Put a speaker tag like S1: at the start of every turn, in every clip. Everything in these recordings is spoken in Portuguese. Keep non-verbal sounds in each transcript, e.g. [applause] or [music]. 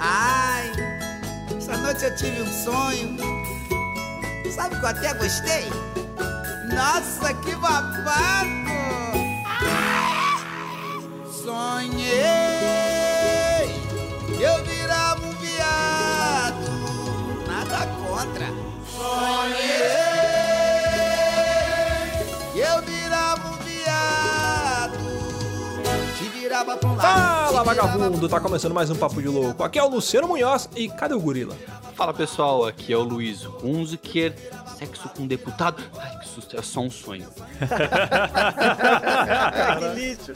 S1: Ai, essa noite eu tive um sonho. Sabe que eu até gostei? Nossa, que babado! Sonhei, eu virava virava pra um lado.
S2: Fala, vagabundo! Tá começando mais um Papo de Louco. Aqui é o Luciano Munhoz e cadê o gorila?
S3: Fala pessoal, aqui é o Luiz Hunziker. Sexo com deputado? Ai, que susto, é só um sonho. [laughs]
S4: que lixo.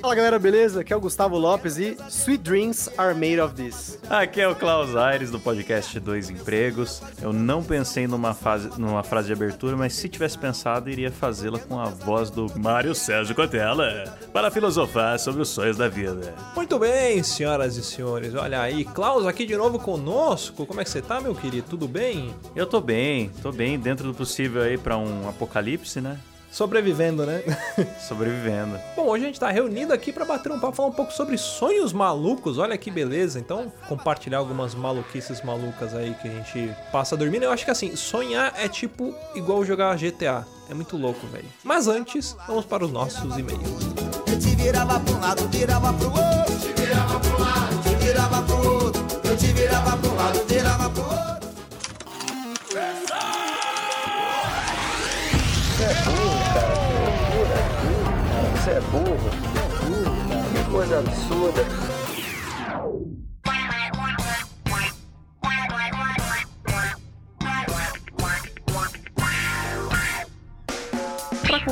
S4: Fala galera, beleza? Aqui é o Gustavo Lopes e Sweet Dreams are made of this.
S5: Aqui é o Klaus Aires do podcast Dois Empregos. Eu não pensei numa, fase, numa frase de abertura, mas se tivesse pensado, iria fazê-la com a voz do Mário Sérgio Cotella para filosofar sobre os sonhos da vida.
S2: Muito bem, senhoras e senhores. Olha aí, Klaus aqui de novo conosco. Como é que você tá, meu querido? Tudo bem?
S5: Eu tô bem, tô bem, dentro do possível aí para um apocalipse, né?
S2: Sobrevivendo, né? [laughs]
S5: Sobrevivendo.
S2: Bom, hoje a gente tá reunido aqui pra bater um papo, falar um pouco sobre sonhos malucos. Olha que beleza. Então, compartilhar algumas maluquices malucas aí que a gente passa dormindo. Eu acho que assim, sonhar é tipo igual jogar GTA. É muito louco, velho. Mas antes, vamos para os nossos e-mails.
S1: Eu te virava pra um lado, virava pro outro. Te virava pro lado, te virava pro outro. Eu te virava pro lado, virava pro outro.
S6: Você é burro. Que coisa absurda.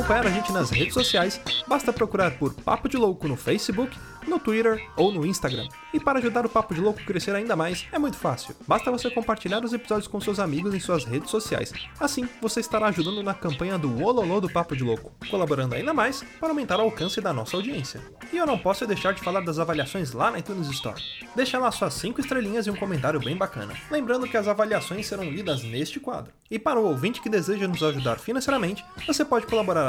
S2: Acompanhar a gente nas redes sociais, basta procurar por Papo de Louco no Facebook, no Twitter ou no Instagram. E para ajudar o Papo de Louco a crescer ainda mais, é muito fácil. Basta você compartilhar os episódios com seus amigos em suas redes sociais. Assim, você estará ajudando na campanha do Ololô do Papo de Louco, colaborando ainda mais para aumentar o alcance da nossa audiência. E eu não posso deixar de falar das avaliações lá na iTunes Store. Deixa lá suas 5 estrelinhas e um comentário bem bacana. Lembrando que as avaliações serão lidas neste quadro. E para o ouvinte que deseja nos ajudar financeiramente, você pode colaborar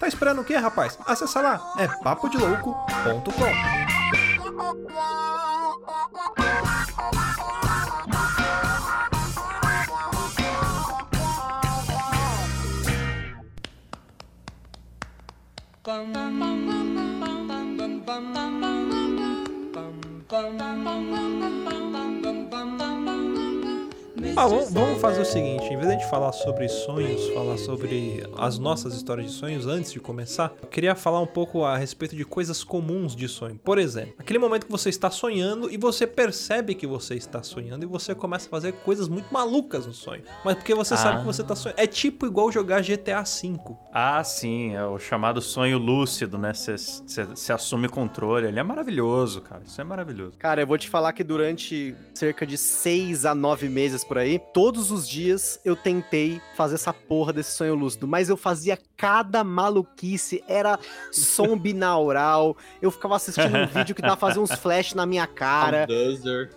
S2: Tá esperando o quê, rapaz? Acessa lá, é papodelouco.com. Ah, vamos, vamos fazer o seguinte, em vez de a gente falar sobre sonhos, falar sobre as nossas histórias de sonhos antes de começar, eu queria falar um pouco a respeito de coisas comuns de sonho. Por exemplo, aquele momento que você está sonhando e você percebe que você está sonhando e você começa a fazer coisas muito malucas no sonho. Mas porque você sabe que você está sonhando. É tipo igual jogar GTA V.
S5: Ah, sim, é o chamado sonho lúcido, né? Você assume controle. Ele é maravilhoso, cara. Isso é maravilhoso.
S4: Cara, eu vou te falar que durante cerca de seis a nove meses por aí, todos os dias eu tentei fazer essa porra desse sonho lúcido, mas eu fazia cada maluquice, era som binaural, eu ficava assistindo um vídeo que tava fazendo uns flash na minha cara.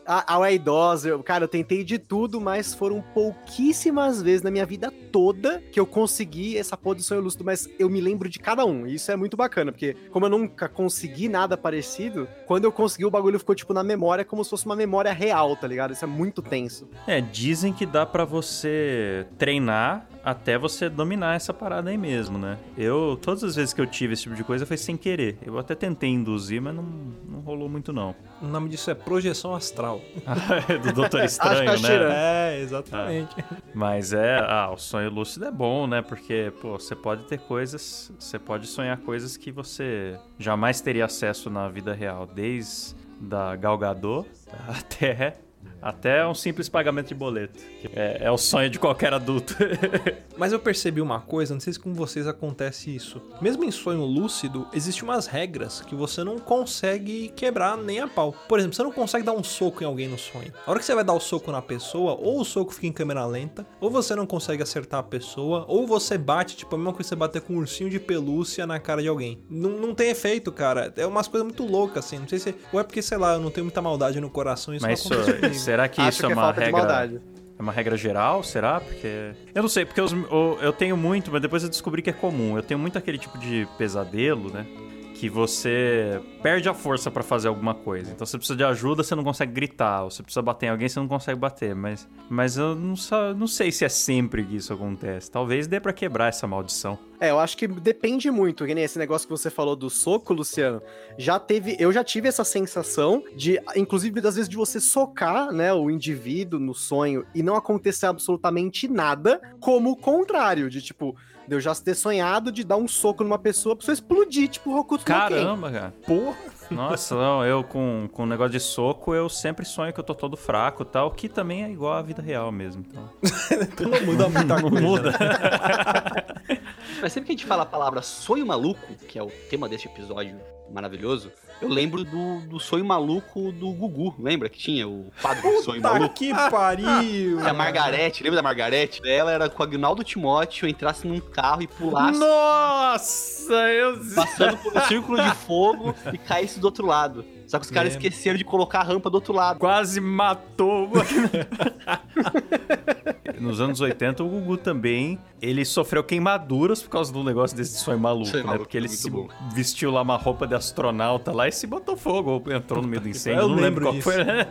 S4: A, idosa, cara, eu tentei de tudo, mas foram pouquíssimas vezes na minha vida toda que eu consegui essa porra do sonho lúcido, mas eu me lembro de cada um. E isso é muito bacana, porque como eu nunca consegui nada parecido, quando eu consegui o bagulho ficou tipo na memória como se fosse uma memória real, tá ligado? Isso é muito tenso.
S5: É, dizem que dá pra você treinar até você dominar essa parada aí mesmo, né? Eu, todas as vezes que eu tive esse tipo de coisa foi sem querer. Eu até tentei induzir, mas não, não rolou muito não.
S2: O nome disso é projeção astral. [laughs]
S5: Do Doutor Estranho, [laughs]
S4: Acho que é
S5: né?
S2: É, exatamente. [laughs]
S5: Mas é, ah, o sonho lúcido é bom, né? Porque, pô, você pode ter coisas, você pode sonhar coisas que você jamais teria acesso na vida real, desde da Galgador até até um simples pagamento de boleto. É, é o sonho de qualquer adulto. [laughs]
S2: Mas eu percebi uma coisa, não sei se com vocês acontece isso. Mesmo em sonho lúcido, existem umas regras que você não consegue quebrar nem a pau. Por exemplo, você não consegue dar um soco em alguém no sonho. A hora que você vai dar o soco na pessoa, ou o soco fica em câmera lenta, ou você não consegue acertar a pessoa, ou você bate, tipo, a mesma coisa que você bater com um ursinho de pelúcia na cara de alguém. Não, não tem efeito, cara. É umas coisas muito loucas, assim. Não sei se. Ou é porque, sei lá, eu não tenho muita maldade no coração. Isso
S5: Mas
S2: não
S5: isso,
S2: acontece comigo.
S5: será que
S4: Acho
S5: isso
S4: que
S5: é
S4: é
S5: uma
S4: falta de
S5: regra? Uma regra geral, será? Porque. Eu não sei, porque os- o- eu tenho muito, mas depois eu descobri que é comum. Eu tenho muito aquele tipo de pesadelo, né? Que você perde a força pra fazer alguma coisa. Então você precisa de ajuda, você não consegue gritar. Ou você precisa bater em alguém, você não consegue bater. Mas, mas eu não, não sei se é sempre que isso acontece. Talvez dê pra quebrar essa maldição.
S4: É, eu acho que depende muito, que nem esse negócio que você falou do soco, Luciano. Já teve, eu já tive essa sensação de, inclusive, das vezes de você socar, né, o indivíduo no sonho e não acontecer absolutamente nada, como o contrário, de tipo, de eu já ter sonhado de dar um soco numa pessoa, a pessoa explodir, tipo, Hokuto no Ken.
S5: Caramba, cara.
S2: Porra!
S5: Nossa, não, eu com, com negócio de soco, eu sempre sonho que eu tô todo fraco e tal, que também é igual à vida real mesmo. Então. [laughs]
S2: Então não muda muita coisa.
S5: muda.
S2: né?
S3: Mas sempre que a gente fala a palavra sonho maluco, que é o tema deste episódio maravilhoso, eu lembro do, do sonho maluco do Gugu. Lembra que tinha o quadro do sonho
S2: Puta
S3: maluco?
S2: que pariu! [laughs]
S3: Que a Margarete, lembra da Margarete? Ela era com o Agnaldo Timóteo, entrasse num carro e pulasse,
S5: Nossa, eu.
S3: passando por um [laughs] círculo de fogo e caísse do outro lado. Só que os caras esqueceram de colocar a rampa do outro lado.
S5: Quase matou. [laughs] Nos anos 80, o Gugu também, ele sofreu queimaduras por causa do negócio desse sonho maluco,
S3: Sonho
S5: né?
S3: maluco,
S5: Porque ele se
S3: bom.
S5: vestiu lá uma roupa de astronauta lá e se botou fogo, ou entrou no meio do incêndio,
S2: Eu
S5: não lembro
S2: lembro
S5: qual
S2: disso.
S5: foi. né?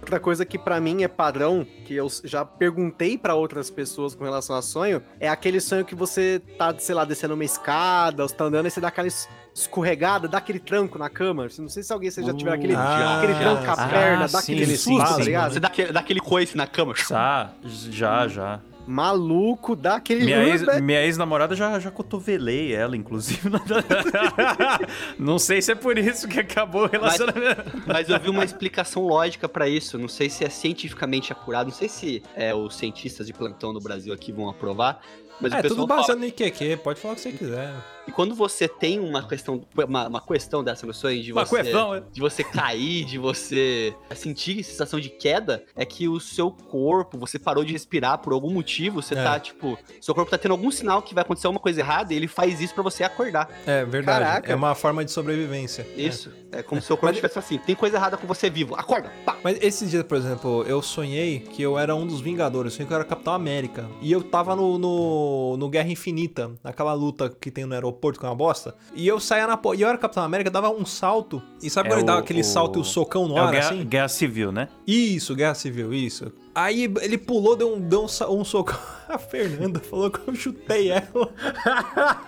S4: Outra coisa que pra mim é padrão, que eu já perguntei pra outras pessoas com relação a sonho, é aquele sonho que você tá, sei lá, descendo uma escada, ou você tá andando e você dá aquela escorregada, dá aquele tranco na cama. Não sei se alguém você já tiver aquele,
S2: Ah,
S4: aquele tranco com a
S5: ah,
S4: perna, dá
S5: sim,
S4: aquele
S5: sim,
S4: susto,
S5: sim.
S4: tá ligado?
S3: Você dá aquele, dá aquele coice na cama.
S5: Tá, já, já.
S4: Maluco, dá aquele...
S5: Minha ex- minha ex-namorada já, já cotovelei ela, inclusive. [laughs] não sei se é por isso que acabou o relacionamento.
S3: Mas eu vi uma explicação lógica pra isso. Não sei se é cientificamente acurado. Não sei se é, os cientistas de plantão no Brasil aqui vão aprovar. Mas
S2: É,
S3: o pessoal
S2: tudo
S3: fala
S2: baseado no IQQ, pode falar o que você quiser.
S3: Que quando você tem uma questão, uma, uma questão dessa no sonho de
S5: Uma
S3: você,
S5: questão, é.
S3: de você cair, de você sentir sensação de queda, é que o seu corpo, você parou de respirar por algum motivo, você
S2: É.
S3: tá, tipo, seu corpo tá tendo algum sinal que vai acontecer alguma coisa errada e ele faz isso pra você acordar.
S2: É verdade.
S4: Caraca.
S2: É uma forma de sobrevivência.
S3: Isso. É, como se seu corpo estivesse assim, tem coisa errada com você vivo. Acorda! Pá!
S2: Mas esses dias, por exemplo, eu sonhei que eu era um dos Vingadores, eu sonhei que eu era Capitão América. E eu tava no, no, no Guerra Infinita, naquela luta que tem no aeroporto com uma bosta. E eu saía na. E eu era Capitão América, dava um salto. E sabe
S5: É
S2: quando ele dava aquele
S5: o-
S2: salto e o socão no
S5: É o
S2: ar,
S5: guerra,
S2: assim?
S5: guerra civil, né?
S2: Isso, Guerra Civil, isso. Aí ele pulou, deu um, deu um, um socão. [laughs] A Fernanda falou que eu chutei ela. [laughs]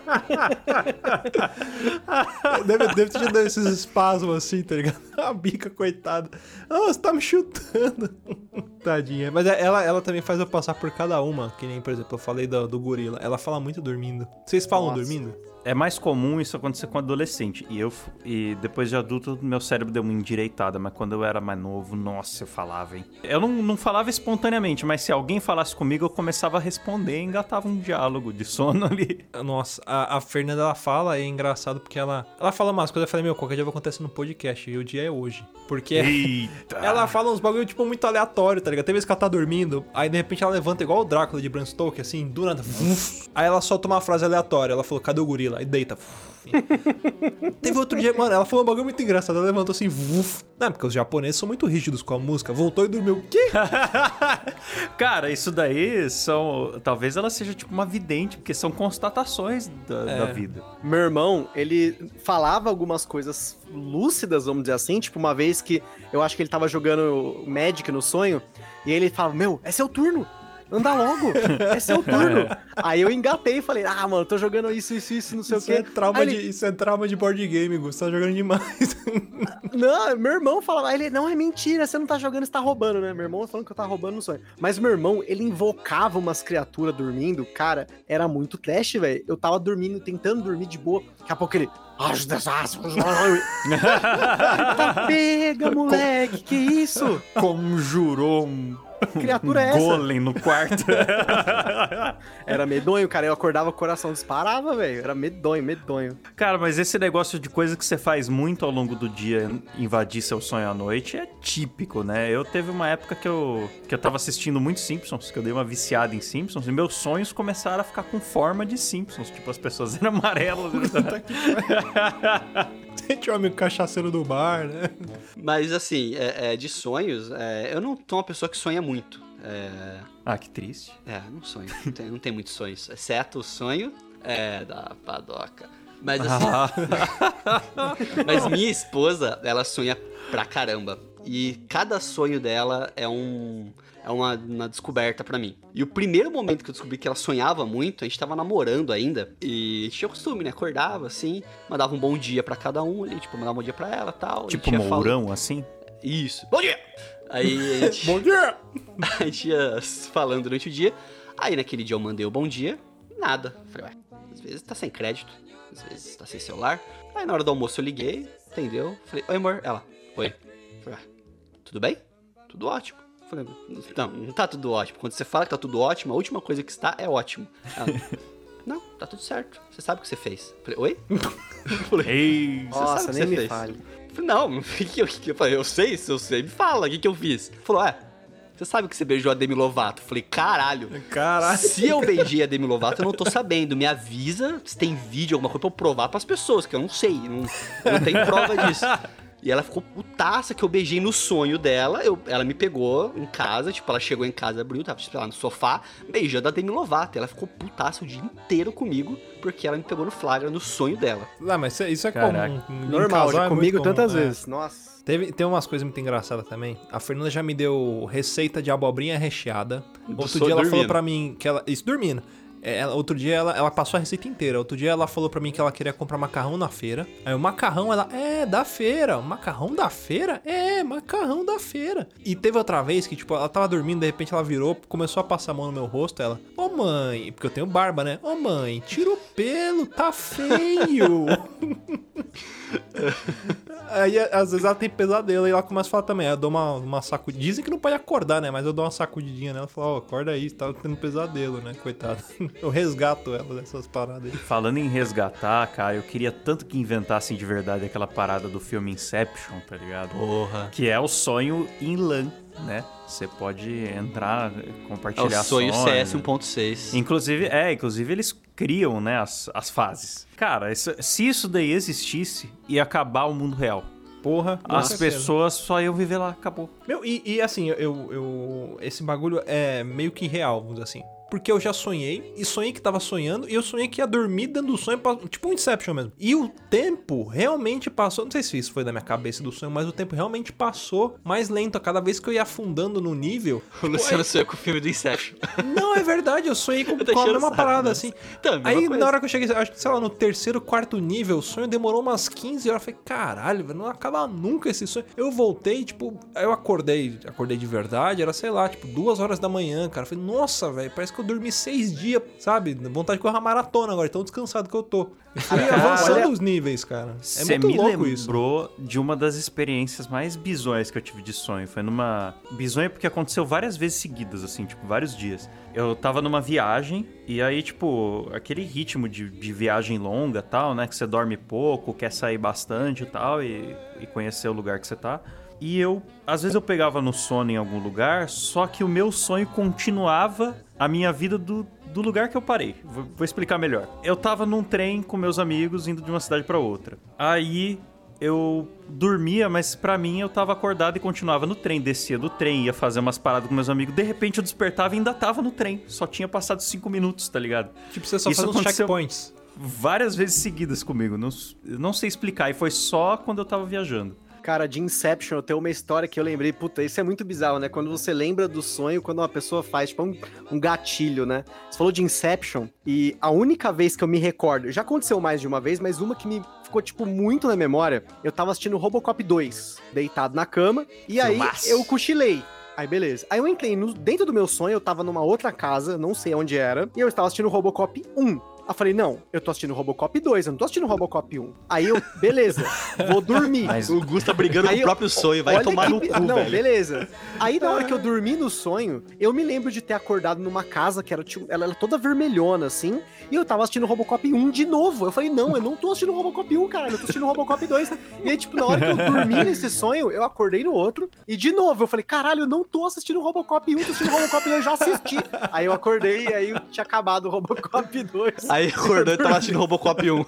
S2: deve, deve ter dado esses espasmos assim, tá ligado? [laughs] A bica, coitada. Ah, você tá me chutando. Tadinha. Mas é- ela, ela também faz eu passar por cada uma. Que nem, por exemplo, eu falei do, do gorila. Ela fala muito dormindo. Vocês falam
S4: Nossa.
S2: dormindo?
S5: É mais comum isso acontecer com adolescente. E eu e depois de adulto, meu cérebro deu uma endireitada, mas quando eu era mais novo, nossa, eu falava, hein? Eu não, não falava espontaneamente, mas se alguém falasse comigo, eu começava a responder e engatava um diálogo de sono ali.
S2: Nossa, a, a Fernanda ela fala, e é engraçado porque ela, ela fala umas coisas. Eu falei, meu, qualquer dia vai acontecer no podcast. E o dia é hoje. Porque [laughs]
S5: Eita!
S2: ela fala uns bagulho, tipo, muito aleatório, tá ligado? Tem vezes que ela tá dormindo, aí de repente ela levanta igual o Drácula de Bram Stoker, assim, do nada. aí ela solta uma frase aleatória. Ela falou, cadê o gorila? Aí deita. [laughs] Teve outro dia, mano, ela falou um bagulho muito engraçado. Ela levantou assim, vuf. Não, porque os japoneses são muito rígidos com a música. Voltou e dormiu. O quê? [laughs]
S5: Cara, isso daí são. Talvez ela seja tipo uma vidente, porque são constatações da,
S2: É.
S5: da vida.
S4: Meu irmão, ele falava algumas coisas lúcidas, vamos dizer assim. Tipo, uma vez que eu acho que ele tava jogando Magic no sonho, e ele falava: Meu, é seu turno! Anda logo! É seu turno! [laughs] Aí eu engatei e falei: Ah, mano, tô jogando isso, isso, isso, não sei
S2: Isso
S4: o quê.
S2: é, trauma
S4: Aí
S2: de,
S4: ele,
S2: isso é trauma de board game. Você tá jogando demais. [laughs]
S4: Não, meu irmão falava, ele, não, é mentira, você não tá jogando, você tá roubando, né? Meu irmão falando que eu tava roubando no sonho. Mas meu irmão, ele invocava umas criaturas dormindo, cara, era muito trash, velho. Eu tava dormindo, tentando dormir de boa, daqui a pouco ele... [laughs] Tá pega, moleque, que isso?
S5: Conjurou um
S4: Que criatura é essa?
S5: Golem no quarto. [laughs]
S4: Era medonho, cara. Eu acordava, o coração disparava, velho. Era medonho, medonho.
S5: Cara, mas esse negócio de coisa que você faz muito ao longo do dia, invadir seu sonho à noite, é típico, né? Eu teve uma época que eu, que eu tava assistindo muito Simpsons, que eu dei uma viciada em Simpsons, e meus sonhos começaram a ficar com forma de Simpsons. Tipo, as pessoas eram amarelas. [laughs]
S2: Tinha um amigo cachaceiro do bar, né?
S3: Mas assim, é, é, de sonhos, é, eu não sou uma pessoa que sonha muito. É,
S5: ah, que triste.
S3: é, não sonho. Não tem, não tem muitos sonhos. Exceto o sonho é, da padoca. Mas assim, [laughs] Mas minha esposa, ela sonha pra caramba. E cada sonho dela é um é uma, uma descoberta pra mim. E o primeiro momento que eu descobri que ela sonhava muito, a gente tava namorando ainda, e a gente tinha o costume, né? Acordava assim, mandava um bom dia pra cada um ali, tipo, mandava um bom dia pra ela tal.
S5: Tipo Mourão, assim?
S3: falando- Isso. Bom dia! Aí a [laughs] gente,
S2: Bom dia! [laughs]
S3: a gente ia falando durante o dia. Aí naquele dia eu mandei o bom dia, nada. Falei, ué, às vezes tá sem crédito, às vezes tá sem celular. Aí na hora do almoço eu liguei, entendeu? Falei, oi amor, ela, oi. Falei, tudo bem? Tudo ótimo. Falei, não, não tá tudo ótimo. Quando você fala que tá tudo ótimo, a última coisa que está é ótimo. Ela, [laughs] não, tá tudo certo. Você sabe o que você fez. Falei, oi? [laughs]
S5: Ei!
S3: Você
S4: Nossa,
S3: sabe o que
S4: nem
S3: você
S4: me
S3: fez?
S4: fale.
S3: Falei, não, [laughs] o que, que, eu- eu falei? Eu sei, se eu sei, me fala, o que, que eu fiz? Falou, é, você sabe que você beijou a Demi Lovato? Falei, caralho.
S2: Caralho.
S3: Se eu beijei a Demi Lovato, eu não tô sabendo. Me avisa se tem vídeo, alguma coisa pra eu provar pras pessoas, que eu não sei. Não, não tem prova disso. E ela ficou putaça que eu beijei no sonho dela. Eu, ela me pegou em casa, tipo, ela chegou em casa, abriu, tava, sei lá, no sofá, beijando a Demi Lovato. Ela ficou putaça o dia inteiro comigo, porque ela me pegou no flagra no sonho dela.
S2: Não, mas isso é- é
S5: Caraca.
S2: comum.
S4: Normal,
S2: casal
S4: já
S2: é
S4: comigo
S2: comum,
S4: tantas
S2: é.
S4: vezes. Nossa.
S2: Teve, tem umas coisas muito engraçadas também. A Fernanda já me deu receita de abobrinha recheada.
S3: Do
S2: Outro dia ela falou pra mim que ela. Isso dormindo. É, ela- outro dia ela, ela passou a receita inteira. Outro dia ela falou pra mim que ela queria comprar macarrão na feira. Aí o macarrão, ela. É, da feira. Macarrão da feira? É, macarrão da feira. E teve outra vez que, tipo, ela tava dormindo, de repente ela virou, começou a passar a mão no meu rosto. Ela, ô mãe, porque eu tenho barba, né? Ô mãe, tira o pelo, tá feio. [laughs] [laughs] Aí, às vezes, ela tem pesadelo e ela começa a falar também. Eu dou uma, uma sacudidinha. Dizem que não pode acordar, né? Mas eu dou uma sacudidinha nela. Falo, ó, acorda aí, você tá tendo pesadelo, né? Coitada. [laughs] Eu resgato ela dessas paradas aí.
S5: Falando em resgatar, cara, eu queria tanto que inventassem de verdade aquela parada do filme Inception, tá ligado?
S3: Porra.
S5: Que é o sonho em LAN, né? Você pode entrar,
S3: É
S5: compartilhar
S3: o sonho
S5: sonhos.
S3: CS 1.6.
S5: Inclusive, é, inclusive eles criam, né, as, as fases. Cara, isso- se isso daí existisse, ia acabar o mundo real.
S2: Porra,
S5: As
S2: certeza.
S5: pessoas só iam viver lá, acabou.
S2: Meu, e, e assim, eu, eu. Esse bagulho é meio que real, vamos dizer assim. Porque eu já sonhei, e sonhei que tava sonhando, e eu sonhei que ia dormir dentro do sonho, pra- tipo um Inception mesmo. E o tempo realmente passou, não sei se isso foi da minha cabeça do sonho, mas o tempo realmente passou mais lento. A cada vez que eu ia afundando no nível. [laughs]
S3: O Luciano sonhou com o filme do Inception. [laughs]
S2: Não, é verdade, eu sonhei com, [laughs]
S3: Eu
S2: com a
S3: o
S2: mesma
S3: saco,
S2: parada, assim.
S3: Então, mesma
S2: Aí,
S3: coisa.
S2: na hora que eu cheguei, acho que, sei lá, no terceiro, quarto nível, o sonho demorou umas 15 horas. Eu falei, caralho, velho, não acaba nunca esse sonho. Eu voltei, tipo, eu acordei, acordei de verdade, era, sei lá, tipo, duas horas da manhã, cara. Eu falei, nossa, velho, parece que eu dormi seis dias, sabe? Vontade de correr uma maratona agora, tão descansado que eu tô. E fui avançando
S4: olha-
S2: os níveis, cara. É
S5: Você
S2: muito
S5: me
S2: louco isso.
S5: lembrou de uma das experiências mais bizonhas que eu tive de sonho. Foi numa. Bizonha porque aconteceu várias vezes seguidas, assim, tipo, vários dias. Eu tava numa viagem, e aí, tipo, aquele ritmo de, de viagem longa tal, né? Que você dorme pouco, quer sair bastante e tal, e, e conhecer o lugar que você tá. E eu, às vezes eu pegava no sono em algum lugar, só que o meu sonho continuava a minha vida do, do lugar que eu parei. Vou, vou explicar melhor. Eu tava num trem com meus amigos indo de uma cidade pra outra. Aí eu dormia, mas pra mim eu tava acordado e continuava no trem, descia do trem, ia fazer umas paradas com meus amigos. De repente eu despertava e ainda tava no trem. Só tinha passado cinco minutos, tá ligado?
S2: Tipo, você só
S5: Isso
S2: faz uns checkpoints.
S5: Várias vezes seguidas comigo. Não, eu não sei explicar. E foi só quando eu tava viajando.
S4: Cara, de Inception, eu tenho uma história que eu lembrei. Puta, isso é muito bizarro, né? Quando você lembra do sonho, quando uma pessoa faz, tipo, um, um gatilho, né? Você falou de Inception, e a única vez que eu me recordo, já aconteceu mais de uma vez, mas uma que me ficou, tipo, muito na memória, eu tava assistindo Robocop 2, deitado na cama, e aí eu cochilei. Aí, beleza. Aí eu entrei no- dentro do meu sonho, eu tava numa outra casa, não sei onde era, e eu estava assistindo Robocop 1. Eu falei, não, eu tô assistindo Robocop 2, eu não tô assistindo Robocop 1. Aí eu, beleza, vou dormir.
S5: Mas
S3: O Gus tá brigando com o próprio sonho, vai tomar
S4: que
S3: no cu,
S4: Não,
S3: velho.
S4: beleza. Aí na hora que eu dormi no sonho, eu me lembro de ter acordado numa casa que era, tipo, ela era toda vermelhona, assim, e eu tava assistindo Robocop 1 de novo. Eu falei, não, eu não tô assistindo Robocop 1, cara, eu tô assistindo Robocop 2. E aí, tipo, na hora que eu dormi nesse sonho, eu acordei no outro, e de novo, eu falei, caralho, eu não tô assistindo Robocop 1, tô assistindo Robocop 2, eu já assisti. Aí eu acordei, e aí tinha acabado o Robocop 2.
S3: Aí acordou e tava assistindo Robocop 1.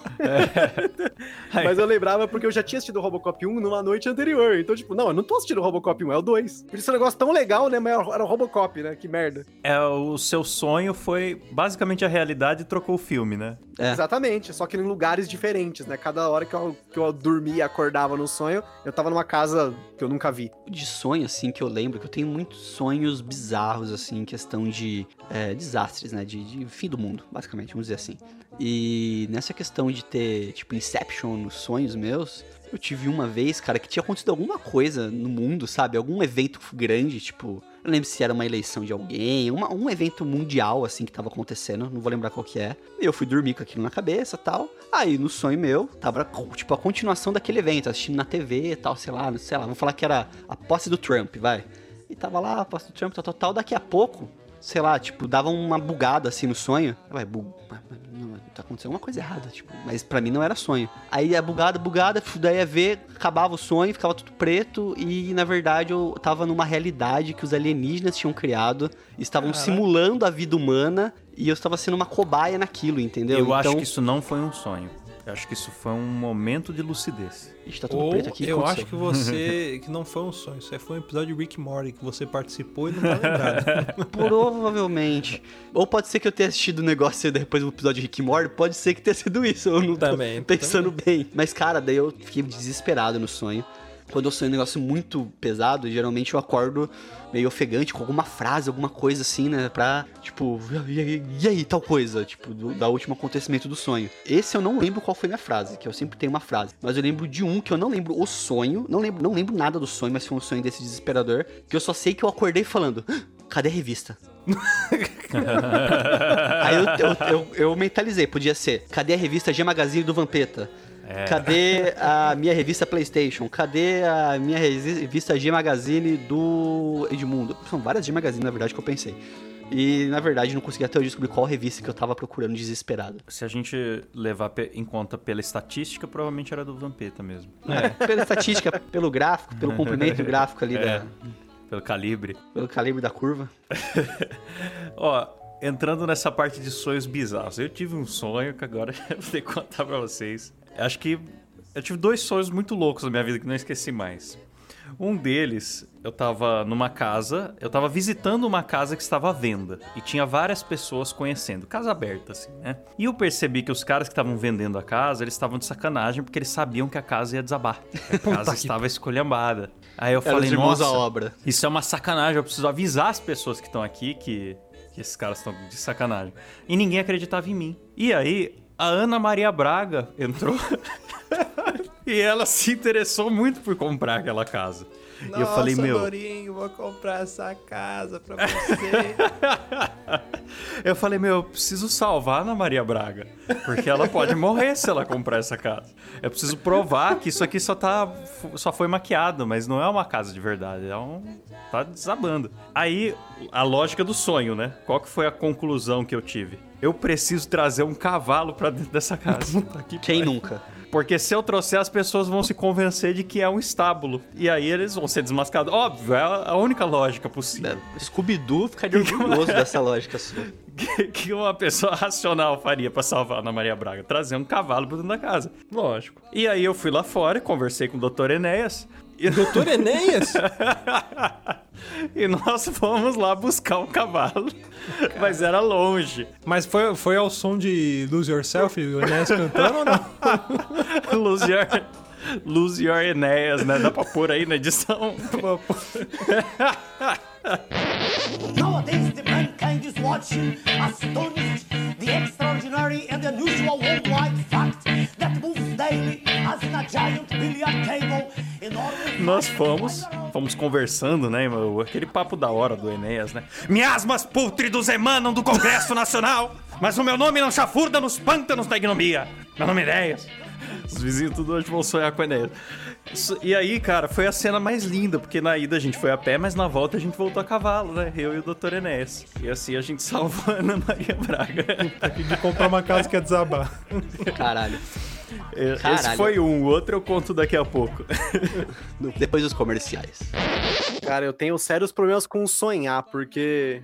S3: [laughs]
S4: Mas eu lembrava porque eu já tinha assistido Robocop 1 numa noite anterior. Então, tipo, não, eu não tô assistindo Robocop 1, é o 2. Por isso é um negócio tão legal, né? Mas era o Robocop, né? Que merda.
S5: é, o seu sonho foi basicamente a realidade e trocou o filme, né?
S3: É.
S4: Exatamente, só que em lugares diferentes, né? Cada hora que eu, que eu dormia e acordava no sonho, eu tava numa casa que eu nunca vi.
S3: De sonho, assim, que eu lembro, que eu tenho muitos sonhos bizarros, assim, em questão de é, desastres, né? De, de fim do mundo, basicamente, vamos dizer assim. E nessa questão de ter, tipo, Inception nos sonhos meus, eu tive uma vez, cara, que tinha acontecido alguma coisa no mundo, sabe? Algum evento grande, tipo. Eu não lembro se era uma eleição de alguém, uma- um evento mundial, assim, que tava acontecendo, não vou lembrar qual que é. Eu fui dormir com aquilo na cabeça tal. Aí, no sonho meu, tava, tipo, a continuação daquele evento, assistindo na TV tal, sei lá, sei lá, vamos falar que era a posse do Trump, vai. E tava lá, a posse do Trump, tal, tal, tal. Daqui a pouco, sei lá, tipo, dava uma bugada assim no sonho. Vai, bu... mas- mas não, tá acontecendo alguma coisa errada, tipo, mas pra mim não era sonho. Aí a bugada, bugada, daí ia ver, acabava o sonho, ficava tudo preto e na verdade eu tava numa realidade que os alienígenas tinham criado, estavam simulando a vida humana e eu estava sendo uma cobaia naquilo, entendeu?
S5: Eu acho
S3: então,
S5: que isso não foi um sonho. Eu acho que isso foi um momento de lucidez.
S3: Ixi, tá tudo
S2: Ou
S3: preto aqui.
S2: eu
S3: aconteceu.
S2: acho que você. [laughs] que não foi um sonho. Isso aí foi um episódio de Rick Morty que você participou e não tá lembrado. [laughs]
S3: Provavelmente. Ou pode ser que eu tenha assistido o negócio depois do episódio de Rick Morty, pode ser que tenha sido isso, eu não tô
S2: Também,
S3: pensando bem. Mas, cara, daí eu fiquei desesperado no sonho. Quando eu sonho um negócio muito pesado, geralmente eu acordo meio ofegante com alguma frase, alguma coisa assim, né? Pra, tipo, e aí, e aí tal coisa, tipo, do, da último acontecimento do sonho. Esse eu não lembro qual foi minha frase, que eu sempre tenho uma frase. Mas eu lembro de um que eu não lembro o sonho, não lembro, não lembro nada do sonho, mas foi um sonho desse desesperador, que eu só sei que eu acordei falando, "Ah, cadê a revista? [laughs] Aí eu, eu, eu, eu mentalizei, podia ser, cadê a revista G Magazine do Vampeta? Cadê a minha revista PlayStation? Cadê a minha revista G Magazine do Edmundo? São várias G Magazine, na verdade, que eu pensei. E, na verdade, não consegui até hoje descobrir qual revista que eu tava procurando desesperado.
S5: Se a gente levar em conta pela estatística, provavelmente era do Vampeta mesmo.
S3: Pela estatística, pelo gráfico, pelo comprimento [laughs] gráfico ali,
S5: É.
S3: da,
S5: Pelo calibre.
S3: pelo calibre da curva. [laughs]
S5: Ó, entrando nessa parte de sonhos bizarros. Eu tive um sonho que agora [laughs] eu vou ter que contar pra vocês. Acho que eu tive dois sonhos muito loucos na minha vida que não esqueci mais. Um deles, eu tava numa casa, eu tava visitando uma casa que estava à venda e tinha várias pessoas conhecendo, casa aberta assim, né? E eu percebi que os caras que estavam vendendo a casa, eles estavam de sacanagem porque eles sabiam que a casa ia desabar. A [laughs] casa estava escolhambada. Aí eu
S3: Era
S5: falei, nossa,
S3: obra.
S5: isso é uma sacanagem, eu preciso avisar as pessoas que estão aqui que, que esses caras estão de sacanagem. E ninguém acreditava em mim. E aí, a Ana Maria Braga entrou [laughs] e ela se interessou muito por comprar aquela casa. E [laughs] eu falei, meu.
S2: Dorinho, vou comprar essa casa pra você. [laughs]
S5: Eu falei, meu, eu preciso salvar a Ana Maria Braga. Porque ela pode morrer se ela comprar essa casa. Eu preciso provar que isso aqui só tá. só foi maquiado, mas não é uma casa de verdade. É um. tá desabando. Aí, a lógica do sonho, né? Qual que foi a conclusão que eu tive? Eu preciso trazer um cavalo pra dentro dessa casa.
S3: Quem nunca?
S5: Porque se eu trouxer, as pessoas vão se convencer de que é um estábulo. E aí eles vão ser desmascarados. Óbvio, é a única lógica possível.
S3: Scooby-Doo ficaria orgulhoso dessa lógica sua. [laughs]
S5: que, que uma pessoa racional faria pra salvar a Ana Maria Braga? Trazer um cavalo pra dentro da casa. Lógico. E aí eu fui lá fora e conversei com o Dr. Enéas. E,
S2: Doutor Enéas? [laughs]
S5: e nós fomos lá buscar um cavalo. Mas era longe.
S2: Mas foi, foi ao som de Lose Yourself, o Enéas cantando ou não? [laughs]
S5: Lose your, lose your Enéas, né? Dá pra pôr aí na edição. [laughs]
S7: Nowadays, the mankind is watching, astonished, the extraordinary and unusual worldwide fact that moves
S5: Nós fomos, fomos conversando, né? Aquele papo da hora do Enéas, né? Miasmas pútridos emanam do Congresso Nacional! Mas o meu nome não chafurda nos pântanos da ignomia. Meu nome é Enéas. Os vizinhos tudo hoje vão sonhar com Enéas. E aí, cara, foi a cena mais linda, porque na ida a gente foi a pé, mas na volta a gente voltou a cavalo, né? Eu e o Dr. Enéas. E assim a gente salvou a Ana Maria Braga.
S2: De comprar uma casa que ia desabar.
S3: Caralho.
S5: Esse
S3: Caralho.
S5: foi um, o outro eu conto daqui a pouco. [laughs]
S3: Depois dos comerciais.
S4: Cara, eu tenho sérios problemas com sonhar, porque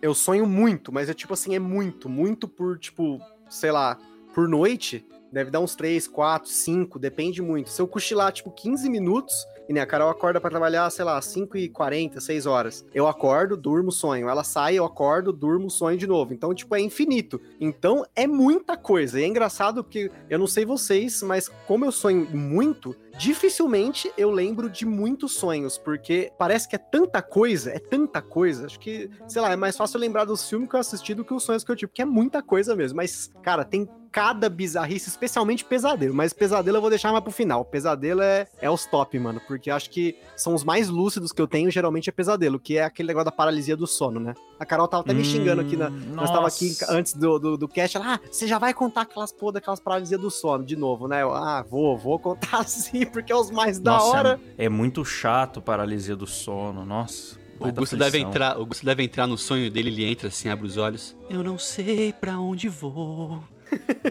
S4: eu sonho muito, mas é tipo assim, é muito, muito por, tipo, sei lá, por noite, deve dar uns 3, 4, 5, depende muito. Se eu cochilar, tipo, 15 minutos, e né, a Carol acorda pra trabalhar, sei lá, 5 e 40, 6 horas. Eu acordo, durmo, sonho. Ela sai, eu acordo, durmo, sonho de novo. Então, tipo, é infinito. Então, é muita coisa. E é engraçado porque, eu não sei vocês, mas como eu sonho muito, dificilmente eu lembro de muitos sonhos, porque parece que é tanta coisa, é tanta coisa. Acho que, sei lá, é mais fácil lembrar dos filmes que eu assisti do que os sonhos que eu tive, porque é muita coisa mesmo. Mas, cara, tem cada bizarrice, especialmente pesadelo. Mas pesadelo eu vou deixar mais pro final. Pesadelo é, é os top, mano, porque acho que são os mais lúcidos que eu tenho, geralmente é pesadelo, que é aquele negócio da paralisia do sono, né? A Carol tava até me xingando aqui, na, nós tava aqui
S5: nossa.
S4: antes do, do, do cast, ela, ah, você já vai contar aquelas porra daquelas paralisias do sono de novo, né? Eu, ah, vou, vou contar [laughs] sim, porque é os mais da
S5: Nossa,
S4: hora.
S5: É, é muito chato paralisia do sono, nossa.
S3: O Gusto deve entrar, o Gusto deve entrar no sonho dele, ele entra assim, abre os olhos. Eu não sei pra onde vou.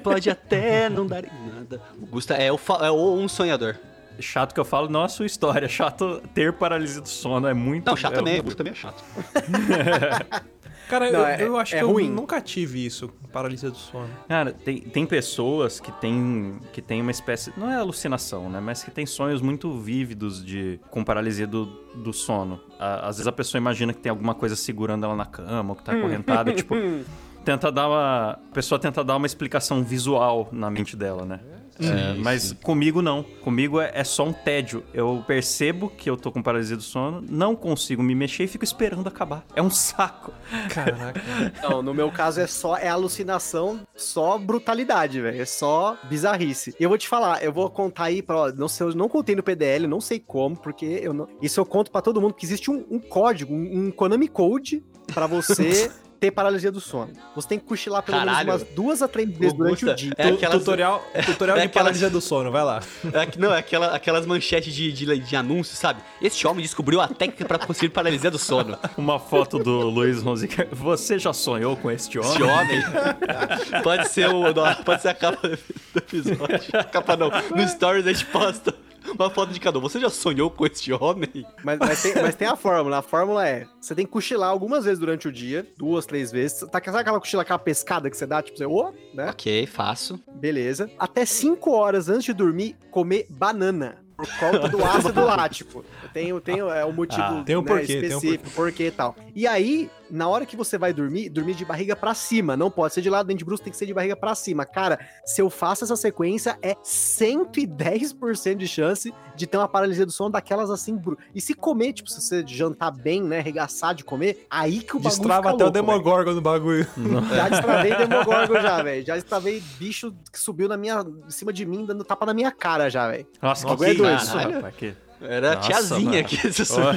S3: Pode até não dar em nada. O Gusto é, o, fa- é o um sonhador.
S5: Chato que eu falo, não a sua história. [laughs] Chato ter paralisia do sono. É muito.
S3: Não, chato
S5: é,
S3: também, é chato. [laughs]
S2: Cara,
S4: Não,
S2: eu,
S4: é-
S2: eu acho
S4: é
S2: que eu
S4: ruim.
S2: nunca tive isso, paralisia do sono.
S5: Cara, tem, tem pessoas que têm que tem uma espécie. Não é alucinação, né? Mas que tem sonhos muito vívidos de com paralisia do, do sono. À- Às vezes a pessoa imagina que tem alguma coisa segurando ela na cama, ou que tá acorrentada. tipo, [laughs] tenta dar uma. A pessoa tenta dar uma explicação visual na mente dela, né? É, mas comigo não. Comigo é, é só um tédio. Eu percebo que eu tô com paralisia do sono, não consigo me mexer e fico esperando acabar. É um saco.
S2: Caraca. [laughs]
S4: Não, no meu caso é só é alucinação, só brutalidade, velho. É só bizarrice. E eu vou te falar, eu vou contar aí pra. Não sei, eu não contei no PDL, não sei como, porque eu não. Isso eu conto pra todo mundo que existe um, um código, um, um Konami Code pra você. [laughs] Ter paralisia do sono. Você tem que cochilar pelo menos
S3: Caralho.
S4: umas duas a três vezes durante o dia.
S3: É
S2: Tu-
S3: aquelas-
S2: Tutorial, [laughs] tutorial
S3: é
S2: de
S3: aquelas-
S2: paralisia do sono, vai lá.
S3: É que- não, é aquela, aquelas manchetes de, de, de anúncio, sabe? Este homem descobriu a técnica pra conseguir paralisia do sono.
S5: Uma foto do Luiz Ronzica. Você já sonhou com este homem?
S3: Este homem pode ser o pode ser a capa do episódio. A capa não. No stories a gente posta [laughs] uma foto de cada um. Você já sonhou com este homem?
S4: Mas, mas tem, mas tem a fórmula. A fórmula é: você tem que cochilar algumas vezes durante o dia, duas, três vezes. Tá, sabe aquela cochila, aquela pescada que você dá, tipo, você, ô, né?
S3: Ok, faço.
S4: Beleza. Até 5 horas antes de dormir, comer banana. Por conta do ácido lático. [laughs] Tem, tem é, o motivo
S5: Ah,
S2: tem um
S4: né,
S2: porquê, tem um
S4: específico, porquê e tal. E aí, na hora que você vai dormir, dormir de barriga pra cima. Não pode ser de lado, dente de bruxo, tem que ser de barriga pra cima. Cara, se eu faço essa sequência, é 110% de chance de ter uma paralisia do sono daquelas assim. E se comer, tipo, se você jantar bem, né, arregaçar de comer, aí que o bagulho
S2: Destrava até o
S4: louco, velho.
S2: Demogorgon no bagulho.
S4: Já destravei [laughs] Demogorgon já, velho. Já destravei bicho que subiu na minha, em cima de mim, dando tapa na minha cara já, velho.
S5: Nossa,
S4: Nossa,
S5: que
S4: é doido.
S5: isso, rapaz, que-
S3: Era a
S5: Nossa,
S3: tiazinha
S5: mano.
S3: que você sonhou.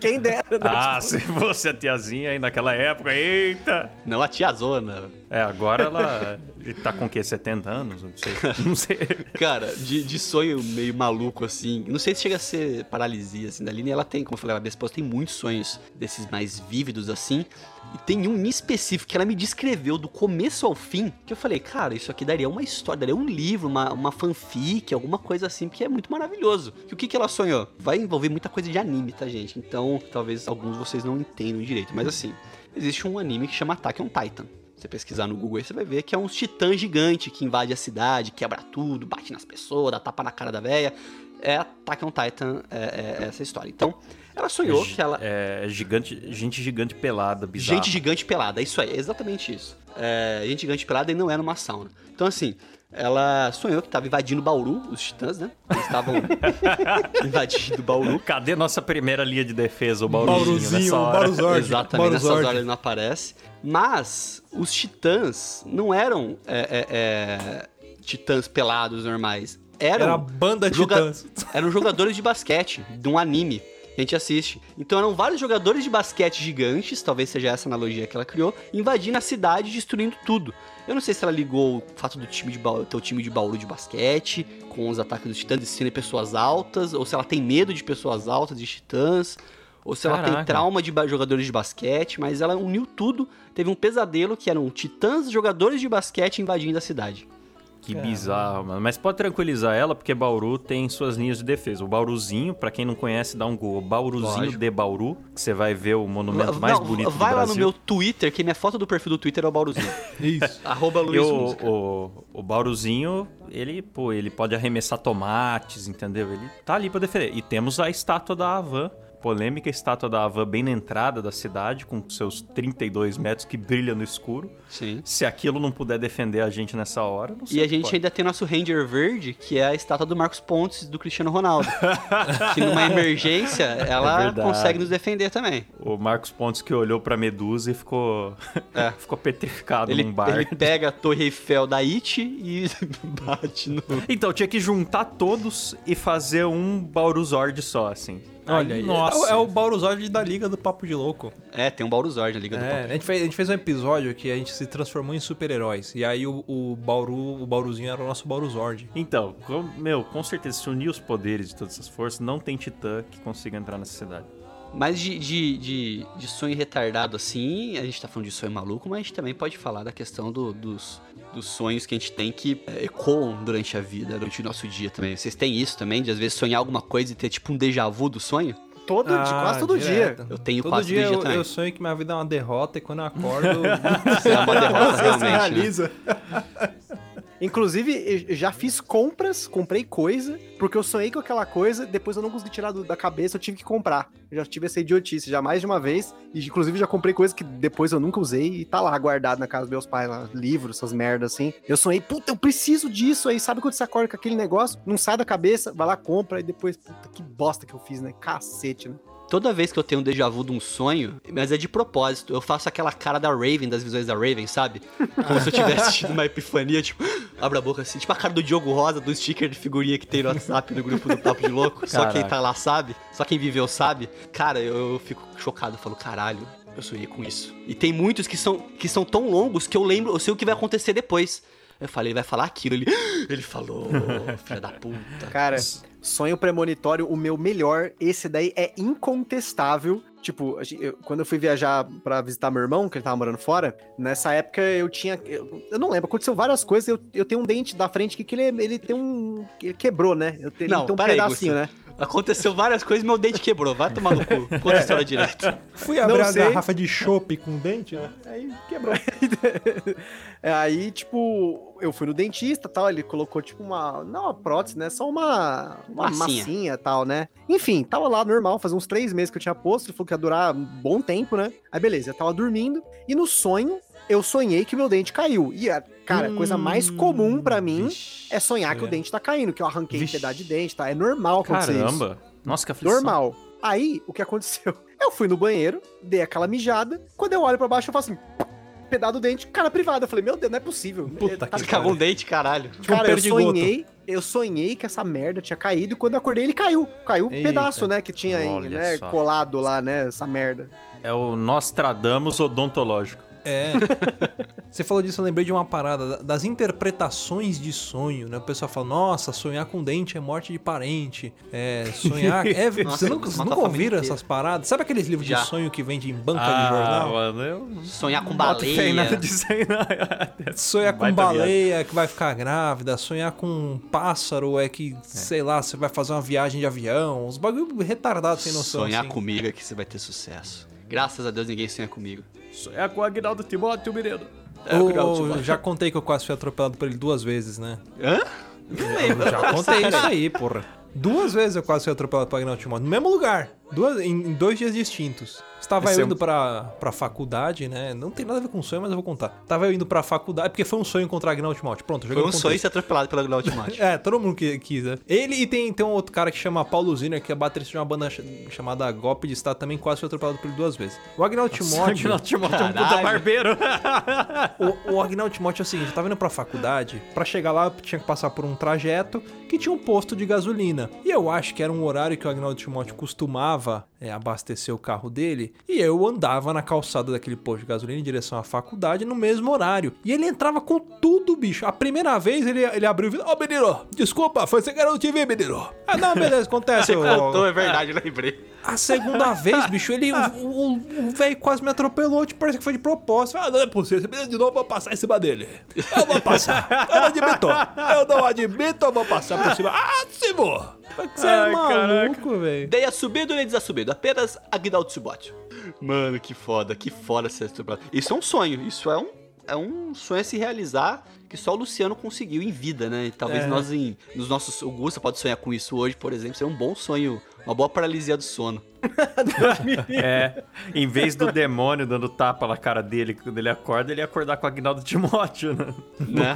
S4: Quem dera, né?
S5: Ah, se fosse a tiazinha aí naquela época, eita!
S3: Não, a tiazona.
S5: É, agora ela tá com o quê? 70 anos? Não sei. [laughs] Não sei.
S3: Cara, de, de sonho meio maluco, assim. Não sei se chega a ser paralisia, assim. Da Aline, ela tem, como eu falei, a minha esposa tem muitos sonhos desses mais vívidos, assim. E tem um em específico que ela me descreveu do começo ao fim, que eu falei, cara, isso aqui daria uma história, daria um livro, uma, uma fanfic, alguma coisa assim, porque é muito maravilhoso. E o que, que ela sonhou? Vai envolver muita coisa de anime, tá, gente? Então, talvez alguns vocês não entendam direito. Mas assim, existe um anime que chama Attack on Titan. Você pesquisar no Google aí, você vai ver que é um titã gigante que invade a cidade, quebra tudo, bate nas pessoas, dá tapa na cara da véia. É Attack on Titan, é, é essa história. Então, ela sonhou que ela...
S5: É gigante, gente gigante pelada, bizarra.
S3: Gente gigante pelada, é isso aí, é exatamente isso. É, gente gigante pelada e não é numa sauna. Então, assim, ela sonhou que tava invadindo Bauru, os titãs, né? Eles estavam [laughs] invadindo Bauru.
S5: Cadê nossa primeira linha de defesa, o Bauruzinho,
S2: Bauruzinho,
S5: nessa
S2: o? Bauruzord.
S3: Exatamente, nessas
S2: Bauruzord.
S3: horas ele não aparece. Mas os titãs não eram é, é, é, titãs pelados normais. Eram,
S2: Era a banda
S3: joga-
S2: Titãs.
S3: eram jogadores de basquete, de um anime. A gente assiste. Então eram vários jogadores de basquete gigantes, talvez seja essa analogia que ela criou, invadindo a cidade e destruindo tudo. Eu não sei se ela ligou o fato do time de Bauru, ter o time de Bauru de basquete, com os ataques dos titãs serem pessoas altas, ou se ela tem medo de pessoas altas, de titãs, ou se ela tem
S5: Caraca.
S3: trauma de jogadores de basquete, mas ela uniu tudo, teve um pesadelo que eram titãs jogadores de basquete invadindo a cidade.
S5: Que bizarro, mano. Mas pode tranquilizar ela, porque Bauru tem suas linhas de defesa. O Bauruzinho, pra quem não conhece, dá um Google. Bauruzinho
S3: Lógico.
S5: de Bauru, que você vai ver o monumento mais
S3: Não,
S5: bonito
S3: vai
S5: do
S3: lá
S5: Brasil.
S3: no meu Twitter, que minha foto do perfil do Twitter é o Bauruzinho. [laughs]
S2: Isso. [laughs]
S3: Arroba Luiz
S5: o,
S3: Música.
S5: o, o Bauruzinho, ele, pô, ele pode arremessar tomates, entendeu? Ele tá ali pra defender. E temos a estátua da Havan. Polêmica estátua da Havan bem na entrada da cidade, com seus 32 metros que brilha no escuro.
S3: Sim.
S5: Se aquilo não puder defender a gente nessa hora, não sei.
S3: E a gente
S5: pode.
S3: ainda tem nosso Ranger Verde, que é a estátua do Marcos Pontes do Cristiano Ronaldo. [laughs] que numa emergência, ela
S5: É
S3: consegue nos defender também.
S5: O Marcos Pontes que olhou pra Medusa e ficou,
S3: É. [laughs]
S5: ficou petrificado
S3: Ele,
S5: num bar.
S3: ele pega a Torre Eiffel da It e [laughs] bate no.
S5: Então, tinha que juntar todos e fazer um Bauruzord só, assim.
S2: Olha,
S5: Aí, nossa.
S2: é o, é Bauruzord da Liga do Papo de Louco.
S3: É, tem um Bauruzord na Liga do
S2: É,
S3: Pop.
S2: a gente, fez, a gente fez um episódio que a gente se transformou em super-heróis. E aí o, o Bauru, o Bauruzinho era o nosso Bauruzord.
S5: Então, com- meu, com certeza, se unir os poderes de todas essas forças, não tem titã que consiga entrar nessa cidade.
S3: Mas de, de, de, de sonho retardado assim, a gente tá falando de sonho maluco, mas a gente também pode falar da questão do- dos, dos sonhos que a gente tem que é, ecoam durante a vida, durante o nosso dia também. Vocês têm isso também, de às vezes sonhar alguma coisa e ter tipo um déjà vu do sonho?
S4: Todo, de
S2: Ah,
S4: quase todo
S2: direto.
S4: dia.
S3: Eu tenho
S2: Todo
S3: quase
S2: dia
S3: todo dia
S2: eu,
S3: também.
S2: eu sonho que minha vida é uma derrota e quando eu acordo... [laughs] [laughs]
S3: É uma derrota
S2: você
S3: realmente, né?
S2: realiza.
S4: Inclusive, eu já fiz compras, comprei coisa, porque eu sonhei com aquela coisa, depois eu não consegui tirar do- da cabeça, eu tive que comprar. Eu já tive essa idiotice já mais de uma vez, e inclusive já comprei coisa que depois eu nunca usei e tá lá guardado na casa dos meus pais, lá, livros, essas merdas assim. Eu sonhei, puta, eu preciso disso aí, sabe quando você acorda com aquele negócio, não sai da cabeça, vai lá, compra, e depois, puta, que bosta que eu fiz, né? Cacete, né?
S3: Toda vez que eu tenho um déjà vu de um sonho, mas é de propósito, eu faço aquela cara da Raven, das visões da Raven, sabe? Como se eu tivesse [laughs] tido uma epifania, tipo, abre a boca assim, tipo a cara do Diogo Rosa, do sticker de figurinha que tem no WhatsApp no grupo do Papo de Louco. Só quem
S5: Caraca.
S3: tá lá sabe, só quem viveu sabe. Cara, eu, eu fico chocado, eu falo, caralho, eu sonhei com isso. E tem muitos que são, que são tão longos que eu lembro, eu sei o que vai acontecer depois. Eu falei, ele vai falar aquilo, ele, [gasps] ele falou, [laughs] filha da puta.
S4: Cara, sonho premonitório, o meu melhor, esse daí é incontestável. Tipo, eu- quando eu fui viajar pra visitar meu irmão, que ele tava morando fora, nessa época eu tinha. Eu, eu não lembro, aconteceu várias coisas. Eu, eu tenho um dente da frente aqui que ele, ele tem um. Ele quebrou, né? Eu tenho,
S3: Não,
S4: ele tem um
S3: para aí,
S4: pedacinho, né?
S3: Aconteceu várias coisas, meu dente quebrou. Vai tomar no cu. Conta a história direto.
S2: Fui abrir a garrafa de chopp com dente, né? Aí quebrou.
S4: É, [laughs] aí, tipo, eu fui no dentista tal, ele colocou, tipo, uma. Não uma prótese, né? Só uma. Uma
S3: Massinha.
S4: massinha e tal, né? Enfim, tava lá normal, fazia uns três meses que eu tinha posto, ele falou que ia durar um bom tempo, né? Aí, beleza, eu tava dormindo, e no sonho, eu sonhei que meu dente caiu. E, a- cara, a coisa mais comum pra mim é sonhar que o dente tá caindo, que eu arranquei um
S2: Vixe.
S4: pedaço de dente, tá? É normal acontecer isso.
S5: Caramba! Nossa, que aflição.
S4: Normal. Aí, o que aconteceu? [laughs] Eu fui no banheiro, dei aquela mijada. Quando eu olho pra baixo, eu faço assim. Pedaço do dente, cara privada. Eu falei, meu Deus, não é possível.
S2: Puta
S4: Tá
S2: que
S3: cagou um dente, caralho.
S2: Tipo um
S4: Cara, eu
S2: perdigoto.
S4: sonhei, eu sonhei que essa merda tinha caído e quando eu acordei ele caiu. Caiu um
S2: Eita.
S4: pedaço, né, que tinha aí, né,
S5: só.
S4: colado lá, né, essa merda.
S5: É o Nostradamus odontológico.
S2: É. [laughs] Você falou disso, eu lembrei de uma parada da- das interpretações de sonho, né? O pessoal fala, nossa, sonhar com dente é morte de parente. É, sonhar. É, [laughs]
S3: Nossa,
S2: você nunca, ouviram essas paradas? Sabe aqueles livros
S3: Já.
S2: de sonho que vende em banca
S5: Ah,
S2: de jornal?
S5: mano, eu não
S3: Sonhar com
S5: nada
S3: baleia.
S5: disso aí, não. [laughs]
S2: Sonhar com
S5: Baita
S2: baleia que vai ficar grávida, sonhar com um pássaro é que, sei lá, você vai fazer uma viagem de avião, uns bagulho retardado sem noção.
S3: Sonhar
S2: assim.
S3: comigo é que você vai ter sucesso. Graças a Deus ninguém sonha comigo.
S5: É com o Aguinaldo Timóteo Mineiro.
S3: É, o
S2: Ô,
S3: Grau de Timóteo.
S2: já contei que eu quase fui atropelado por ele duas vezes, né?
S3: Hã?
S2: Eu já contei isso aí, porra. Duas vezes eu quase fui atropelado por Agnaldo Timóteo. No mesmo lugar. Duas, em, dois dias distintos. Estava
S5: Esse
S2: eu
S5: é um-
S2: indo pra, pra faculdade, né? Não tem nada a ver com sonho, mas eu vou contar. Tava eu indo pra faculdade, porque foi um sonho encontrar Agnaldo Timóteo. Pronto, joguei
S3: Foi um sonho ser atropelado de Timóteo. [laughs]
S2: É, todo mundo que quis, né? Ele e tem, tem um outro cara que chama Paulo Ziner, que é baterista de uma banda ch- chamada Golpe de Estado, também quase foi atropelado por ele duas vezes. O Agnaldo.
S5: Aguinaldo Timóteo é um puta barbeiro.
S2: O, o Agnaldo é o seguinte, eu tava indo pra faculdade, pra chegar lá eu tinha que passar por um trajeto que tinha um posto de gasolina. E eu acho que era um horário que o Agnaldo costumava precisava é, abastecer o carro dele e eu andava na calçada daquele posto de gasolina em direção à faculdade no mesmo horário. E ele entrava com tudo, bicho. A primeira vez ele, ele abriu e falou: Ô menino, desculpa, foi sem querer eu te ver, menino. Ah, não, beleza, acontece.
S3: Você
S2: ô- [laughs]
S3: contou, é verdade, lembrei.
S2: A segunda vez, bicho, ele. O, o- o velho quase me atropelou, tipo, parece que foi de propósito. Ah, não é possível, menino de novo eu vou passar em cima dele. Eu vou passar. Eu não admito. Eu não admito, eu vou passar por cima. Ah, se vou. Você é
S5: Ai,
S2: maluco, velho.
S3: Dei assubido nem desassubido, apenas Aguinaldo Tsubot. Mano, que foda, que foda ser. Isso é um sonho, isso é um, é um sonho a se realizar que só o Luciano conseguiu em vida, né? E talvez
S2: É.
S3: nós, em, nos nossos. O Gusta pode sonhar com isso hoje, por exemplo, seria um bom sonho, uma boa paralisia do sono. [laughs]
S5: É, em vez do [laughs] demônio dando tapa na cara dele quando ele acorda, ele ia acordar com o Agnaldo Timóteo né?
S3: Né?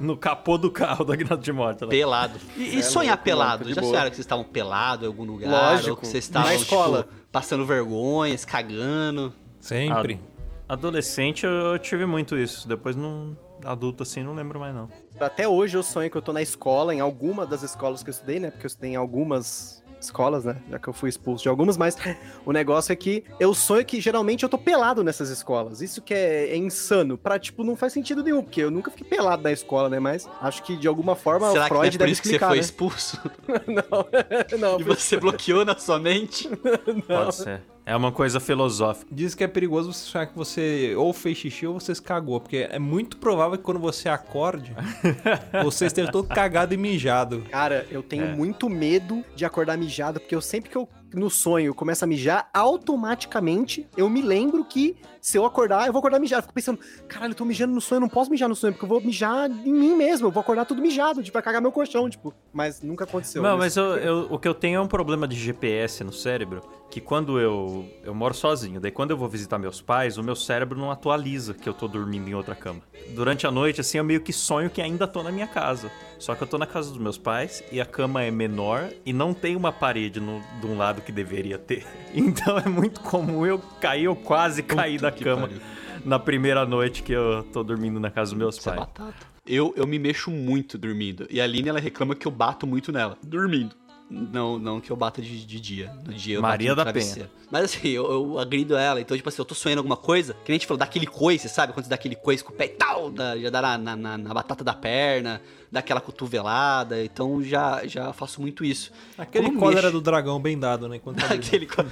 S5: no, [laughs] no capô do carro do Agnaldo Timóteo. lá.
S3: Pelado. E, e sonhar
S4: louco,
S3: pelado?
S4: louco,
S3: Já sonharam que vocês estavam pelados em algum lugar?
S4: Lógico.
S3: Ou que vocês estavam,
S4: Na escola.
S3: tipo, passando vergonha, se cagando?
S2: Sempre.
S5: Adolescente eu, eu tive muito isso. Depois, não, adulto assim, não lembro mais não.
S4: Até hoje eu sonho que eu tô na escola, em alguma das escolas que eu estudei, né? Porque eu estudei em algumas escolas, né? Já que eu fui expulso de algumas, mas o negócio é que eu sonho que geralmente eu tô pelado nessas escolas. Isso que é, é insano. Pra, tipo, não faz sentido nenhum, porque eu nunca fiquei pelado na escola, né? Mas acho que de alguma forma
S3: Será
S4: o
S3: que não é
S4: Freud
S3: por
S4: deve
S3: isso que você
S4: explicar,
S3: foi
S4: né?
S3: expulso? [laughs]
S4: não, [laughs] não,
S3: E você bloqueou na sua mente? [laughs]
S5: Pode ser. É uma coisa filosófica.
S2: Diz que é perigoso você achar que você ou fez xixi ou você se cagou. Porque é muito provável que quando você acorde, [laughs] você esteja todo cagado e mijado.
S4: Cara, eu tenho
S5: É.
S4: muito medo de acordar mijado, porque eu sempre que eu no sonho eu começo a mijar, automaticamente eu me lembro que se eu acordar, eu vou acordar mijado. Eu Fico pensando, caralho, eu tô mijando no sonho, eu não posso mijar no sonho, porque eu vou mijar em mim mesmo, eu vou acordar tudo mijado, tipo, vai cagar meu colchão, tipo. Mas nunca aconteceu.
S5: Não,
S4: né?
S5: mas eu- eu- o que eu tenho é um problema de GPS no cérebro, que quando eu, eu moro sozinho, daí quando eu vou visitar meus pais, o meu cérebro não atualiza que eu tô dormindo em outra cama. Durante a noite, assim, eu meio que sonho que ainda tô na minha casa. Só que eu tô na casa dos meus pais e a cama é menor e não tem uma parede no, de um lado que deveria ter. [laughs] Então é muito comum eu cair, eu quase cair da cama
S3: pariu.
S5: na primeira noite que eu tô dormindo na casa dos meus
S3: Isso é
S5: pais.
S3: batata. Eu, eu me mexo muito dormindo. E a Aline, ela reclama que eu bato muito nela. Dormindo. Não, não que eu bata de, de dia. No dia eu
S5: Maria da Penha.
S3: Mas assim, eu, eu agrido ela. Então, tipo assim, eu tô sonhando alguma coisa. Que nem a gente falou, dá aquele coice, sabe? Quando você dá aquele coice com o pé e tal, dá- já dá na, na, na- na batata da perna, dá aquela cotovelada. Então, já, já faço muito isso.
S2: Aquele cólera do dragão bem dado, né? Enquanto [laughs] tá.
S3: Daquele, co-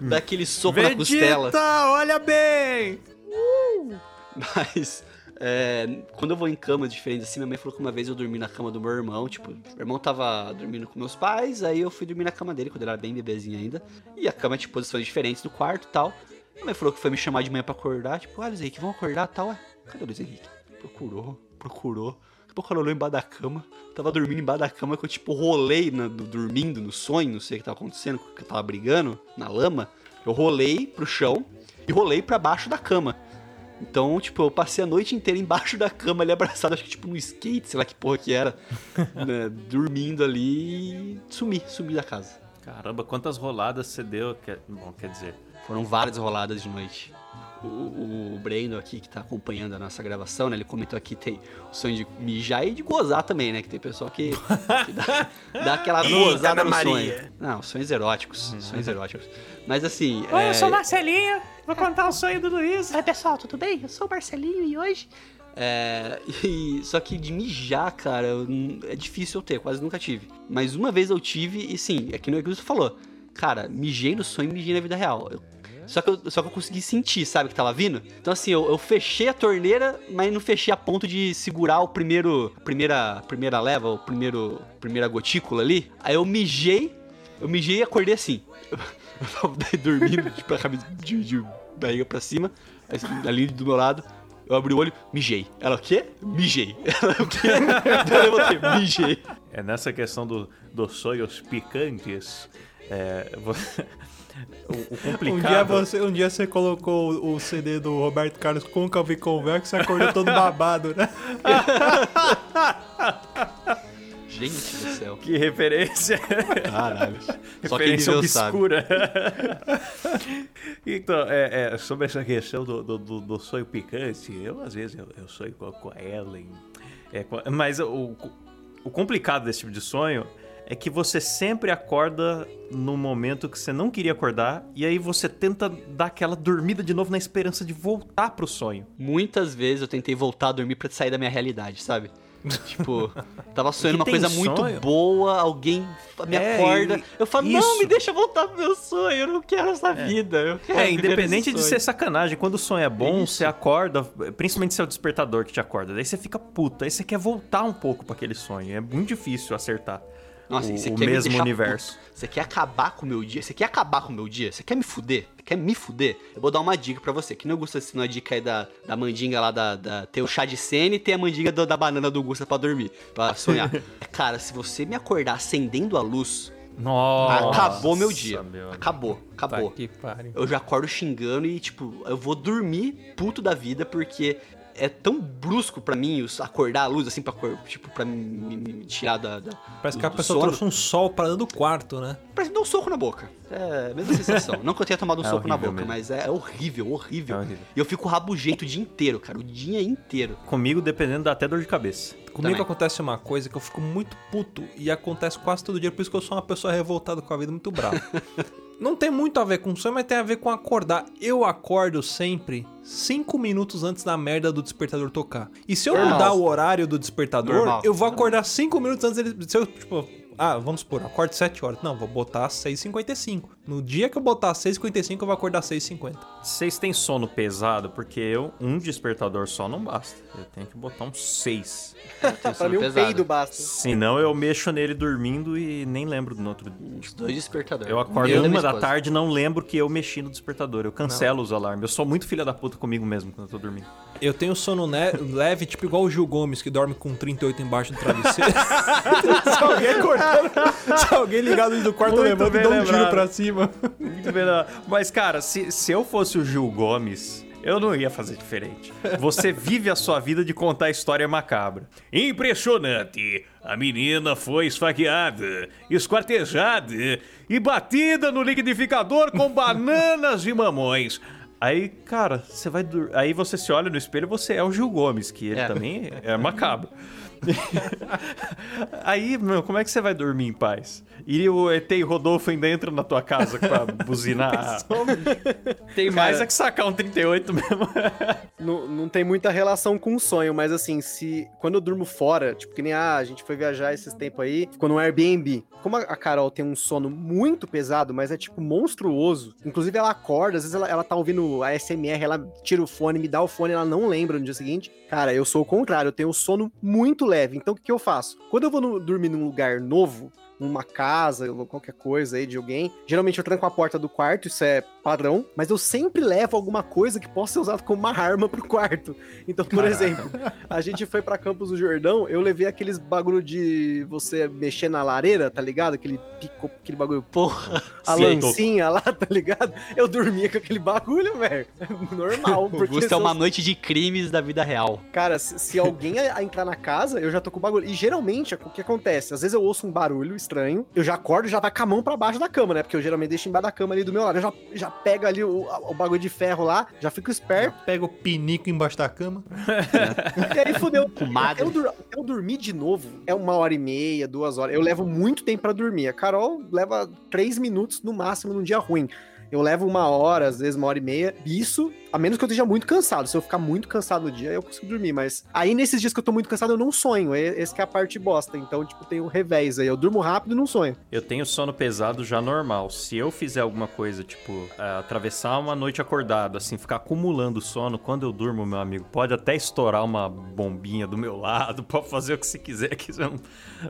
S3: dá aquele soco na costela.
S2: olha bem! [laughs]
S3: Mas é, quando eu vou em camas diferentes assim, minha mãe falou que uma vez eu dormi na cama do meu irmão, tipo, meu irmão tava dormindo com meus pais, aí eu fui dormir na cama dele quando ele era bem bebezinho ainda. E a cama tinha posições diferentes do quarto e tal. Minha mãe falou que foi me chamar de manhã pra acordar, tipo, ah, Luiz Henrique, vamos acordar tal. Ué, cadê o Luiz Henrique? Procurou, procurou. Pouco ela olhou embaixo da cama. Tava dormindo embaixo da cama que eu, tipo, rolei na- do- dormindo no sonho, não sei o que tava acontecendo, que eu tava brigando na lama. Eu rolei pro chão e rolei pra baixo da cama. Então, tipo, eu passei a noite inteira embaixo da cama ali abraçado, acho que tipo no skate, sei lá que porra que era, [laughs] né, dormindo ali e sumi, sumi da casa.
S5: Caramba, quantas roladas você deu? Quer- Bom, quer dizer,
S3: Foram várias roladas de noite. O, o Breno aqui, que tá acompanhando a nossa gravação, né? Ele comentou aqui tem o sonho de mijar e de gozar também, né? Que tem pessoal que, que dá, dá aquela gozada no sonho. Não, sonhos eróticos. Sonhos eróticos. Mas assim.
S8: Oi,
S3: é,
S8: eu sou Marcelinho, vou contar o sonho do Luiz.
S3: Oi, pessoal, tudo bem? Eu sou o Marcelinho e hoje. É, e- só que de mijar, cara, é difícil eu ter, quase nunca tive. Mas uma vez eu tive, e sim, é que no que você falou. Cara, mijei no sonho e mijei na vida real. Eu- só, que eu, só que eu consegui sentir, sabe, que tava vindo? Então, assim, eu, eu fechei a torneira, mas não fechei a ponto de segurar o primeiro. A primeira, a primeira leva, o primeiro. Primeira gotícula ali. Aí eu mijei, eu mijei e acordei assim. [laughs] Eu tava daí dormindo, tipo, a cabeça de, de barriga pra cima, ali do meu lado. Eu abri o olho, mijei. Ela, o quê? Mijei. [laughs] Ela, o quê? Eu levantei, mijei.
S5: é nessa questão do, dos sonhos picantes. É, vo- [laughs] o, o [laughs]
S2: Um dia,
S5: complicado.
S2: você, um dia você colocou o- CD do Roberto Carlos Côncavo e Convexo e acordou todo [laughs] babado, né? [laughs]
S3: Gente do céu.
S5: Que referência!
S3: Caralho. Só quem
S5: referência
S3: sabe.
S5: obscura. então, é, é, sobre essa questão do, do, do- do sonho picante, eu às vezes eu, eu sonho com a, com a Ellen. É, com mas o, o complicado desse tipo de sonho é que você sempre acorda no momento que você não queria acordar e aí você tenta dar aquela dormida de novo na esperança de voltar pro sonho.
S3: Muitas vezes eu tentei voltar a dormir pra sair da minha realidade, sabe? Tipo, tava sonhando uma coisa muito
S5: sonho?
S3: boa, alguém me
S5: É,
S3: acorda.
S5: e-
S3: eu falo, não,
S5: isso.
S3: me deixa voltar pro meu sonho, eu não quero essa vida. Eu quero
S5: É, independente de
S3: sonho."
S5: ser sacanagem, quando o sonho é bom,
S3: Isso.
S5: você acorda, principalmente se é o despertador que te acorda, daí você fica puto, aí você quer voltar um pouco pra aquele sonho, é muito difícil acertar
S3: Nossa,
S5: o, o
S3: me
S5: mesmo
S3: deixar
S5: universo.
S3: puto. Você quer acabar com o meu dia? Você quer acabar com o meu dia? Você quer me fuder? Quer me fuder? Eu vou dar uma dica pra você. Que não Gusta ensinou a dica aí da, da mandinga lá, da, da- ter o chá de sene e ter a mandinga do- da banana do Gusta pra dormir, pra [laughs] sonhar. Cara, se você me acordar acendendo a luz,
S5: Nossa,
S3: acabou meu dia.
S5: meu
S3: acabou, acabou.
S2: Tá.
S3: Eu já acordo xingando e, tipo, eu vou dormir puto da vida porque é tão brusco pra mim os- acordar a luz, assim, pra, acor- tipo, pra me, me- tirar da. da
S2: Parece
S3: do-
S2: que a pessoa
S3: sono.
S2: trouxe um sol pra dentro do quarto, né?
S3: Parece que dá um soco na boca. É a mesma sensação. Não que eu tenha tomado um
S5: É
S3: soco na boca,
S5: mesmo.
S3: mas é horrível, horrível.
S5: É horrível.
S3: E eu fico rabugento o dia inteiro, cara. O dia inteiro.
S5: Comigo, dependendo, dá até dor de cabeça.
S2: Comigo
S3: Também.
S2: acontece uma coisa que eu fico muito puto e acontece quase todo dia, por isso que eu sou uma pessoa revoltada com a vida muito brava. [laughs] Não tem muito a ver com sonho, mas tem a ver com acordar. Eu acordo sempre cinco minutos antes da merda do despertador tocar. E se eu
S3: Normal.
S2: mudar o horário do despertador,
S3: Normal.
S2: eu vou acordar cinco minutos antes dele. Se eu, tipo, ah, vamos supor, acordo 7 horas. Não, vou botar às 6h55. No dia que eu botar às 6h55, eu vou acordar às 6h50.
S5: Vocês têm sono pesado? Porque eu, um despertador só não basta. Eu tenho que botar seis.
S3: Tem
S4: Pra
S3: sono
S4: mim, um
S3: pesado.
S4: peido basta.
S5: Senão eu mexo nele dormindo e nem lembro do outro dia.
S3: Dois despertadores.
S5: Eu acordo uma da tarde e não lembro que eu mexi no despertador. Eu cancelo os alarmes. Eu sou muito filha da puta comigo mesmo quando eu tô dormindo.
S2: Eu tenho sono ne- leve, tipo igual o Gil Gomes, que dorme com 38 embaixo do travesseiro. [laughs] se alguém acordando, se alguém ligado do quarto e
S5: bem
S2: dá um tiro pra cima.
S5: Muito bem, não. Mas, cara, se, se eu fosse o Gil Gomes, eu não ia fazer diferente. Você [laughs] vive a sua vida de contar história macabra. Impressionante! A menina foi esfaqueada, esquartejada e batida no liquidificador com [laughs] bananas e mamões. Aí, cara, você vai. Aí você se olha no espelho e você é o Gil Gomes, que ele
S3: É.
S5: também é macabro. [laughs] [laughs] Aí, meu, como é que você vai dormir em paz? E o ET e Rodolfo ainda entram na tua casa pra buzinar. [laughs] Tem mais
S4: Cara.
S5: é que sacar um 38 mesmo. [laughs]
S4: Não, não tem muita relação com o sonho, mas assim, se quando eu durmo fora, tipo, que nem ah, a gente foi viajar esses tempos aí, ficou no Airbnb. Como a, a Carol tem um sono muito pesado, mas é tipo monstruoso. Inclusive, ela acorda, às vezes ela, ela tá ouvindo a SMR, ela tira o fone, me dá o fone, ela não lembra no dia seguinte. Cara, eu sou o contrário, eu tenho um sono muito leve. Então, o que, que eu faço? Quando eu vou no- dormir num lugar novo, numa casa, ou qualquer coisa aí de alguém. Geralmente eu tranco a porta do quarto, isso é padrão, mas eu sempre levo alguma coisa que possa ser usada como uma arma pro quarto. Então, por exemplo, a gente foi pra Campos do Jordão, eu levei aqueles bagulho de você mexer na lareira, tá ligado? Aquele pico, aquele bagulho,
S3: Porra.
S4: a
S5: Sim,
S4: lancinha lá, tá ligado? Eu dormia com aquele bagulho, velho. Normal, porque
S3: Gusto
S4: se
S3: é uma noite de crimes da vida real.
S4: Cara, se, se alguém a, a entrar na casa, eu já tô com o bagulho. E geralmente, o que acontece? Às vezes eu ouço um barulho estranho, eu já acordo e já vai com a mão pra baixo da cama, né? Porque eu geralmente deixo embaixo da cama ali do meu lado. Eu já, já pego ali o, o bagulho de ferro lá, já fico esperto.
S2: Pega o pinico embaixo da cama. [laughs]
S4: e aí fudeu. Até eu, até eu dormir de novo, é uma hora e meia, duas horas. Eu levo muito tempo pra dormir. A Carol leva três minutos no máximo num dia ruim. Eu levo uma hora, às vezes uma hora e meia. Isso, a menos que eu esteja muito cansado. Se eu ficar muito cansado no dia, eu consigo dormir. Mas aí, nesses dias que eu tô muito cansado, eu não sonho. Esse que é a parte bosta. Então, tipo, tem um revés aí. Eu durmo rápido e não sonho.
S5: Eu tenho sono pesado já normal. Se eu fizer alguma coisa, tipo, é, atravessar uma noite acordado, assim, ficar acumulando sono, quando eu durmo, meu amigo, pode até estourar uma bombinha do meu [laughs] lado, pode fazer o que você quiser, que você não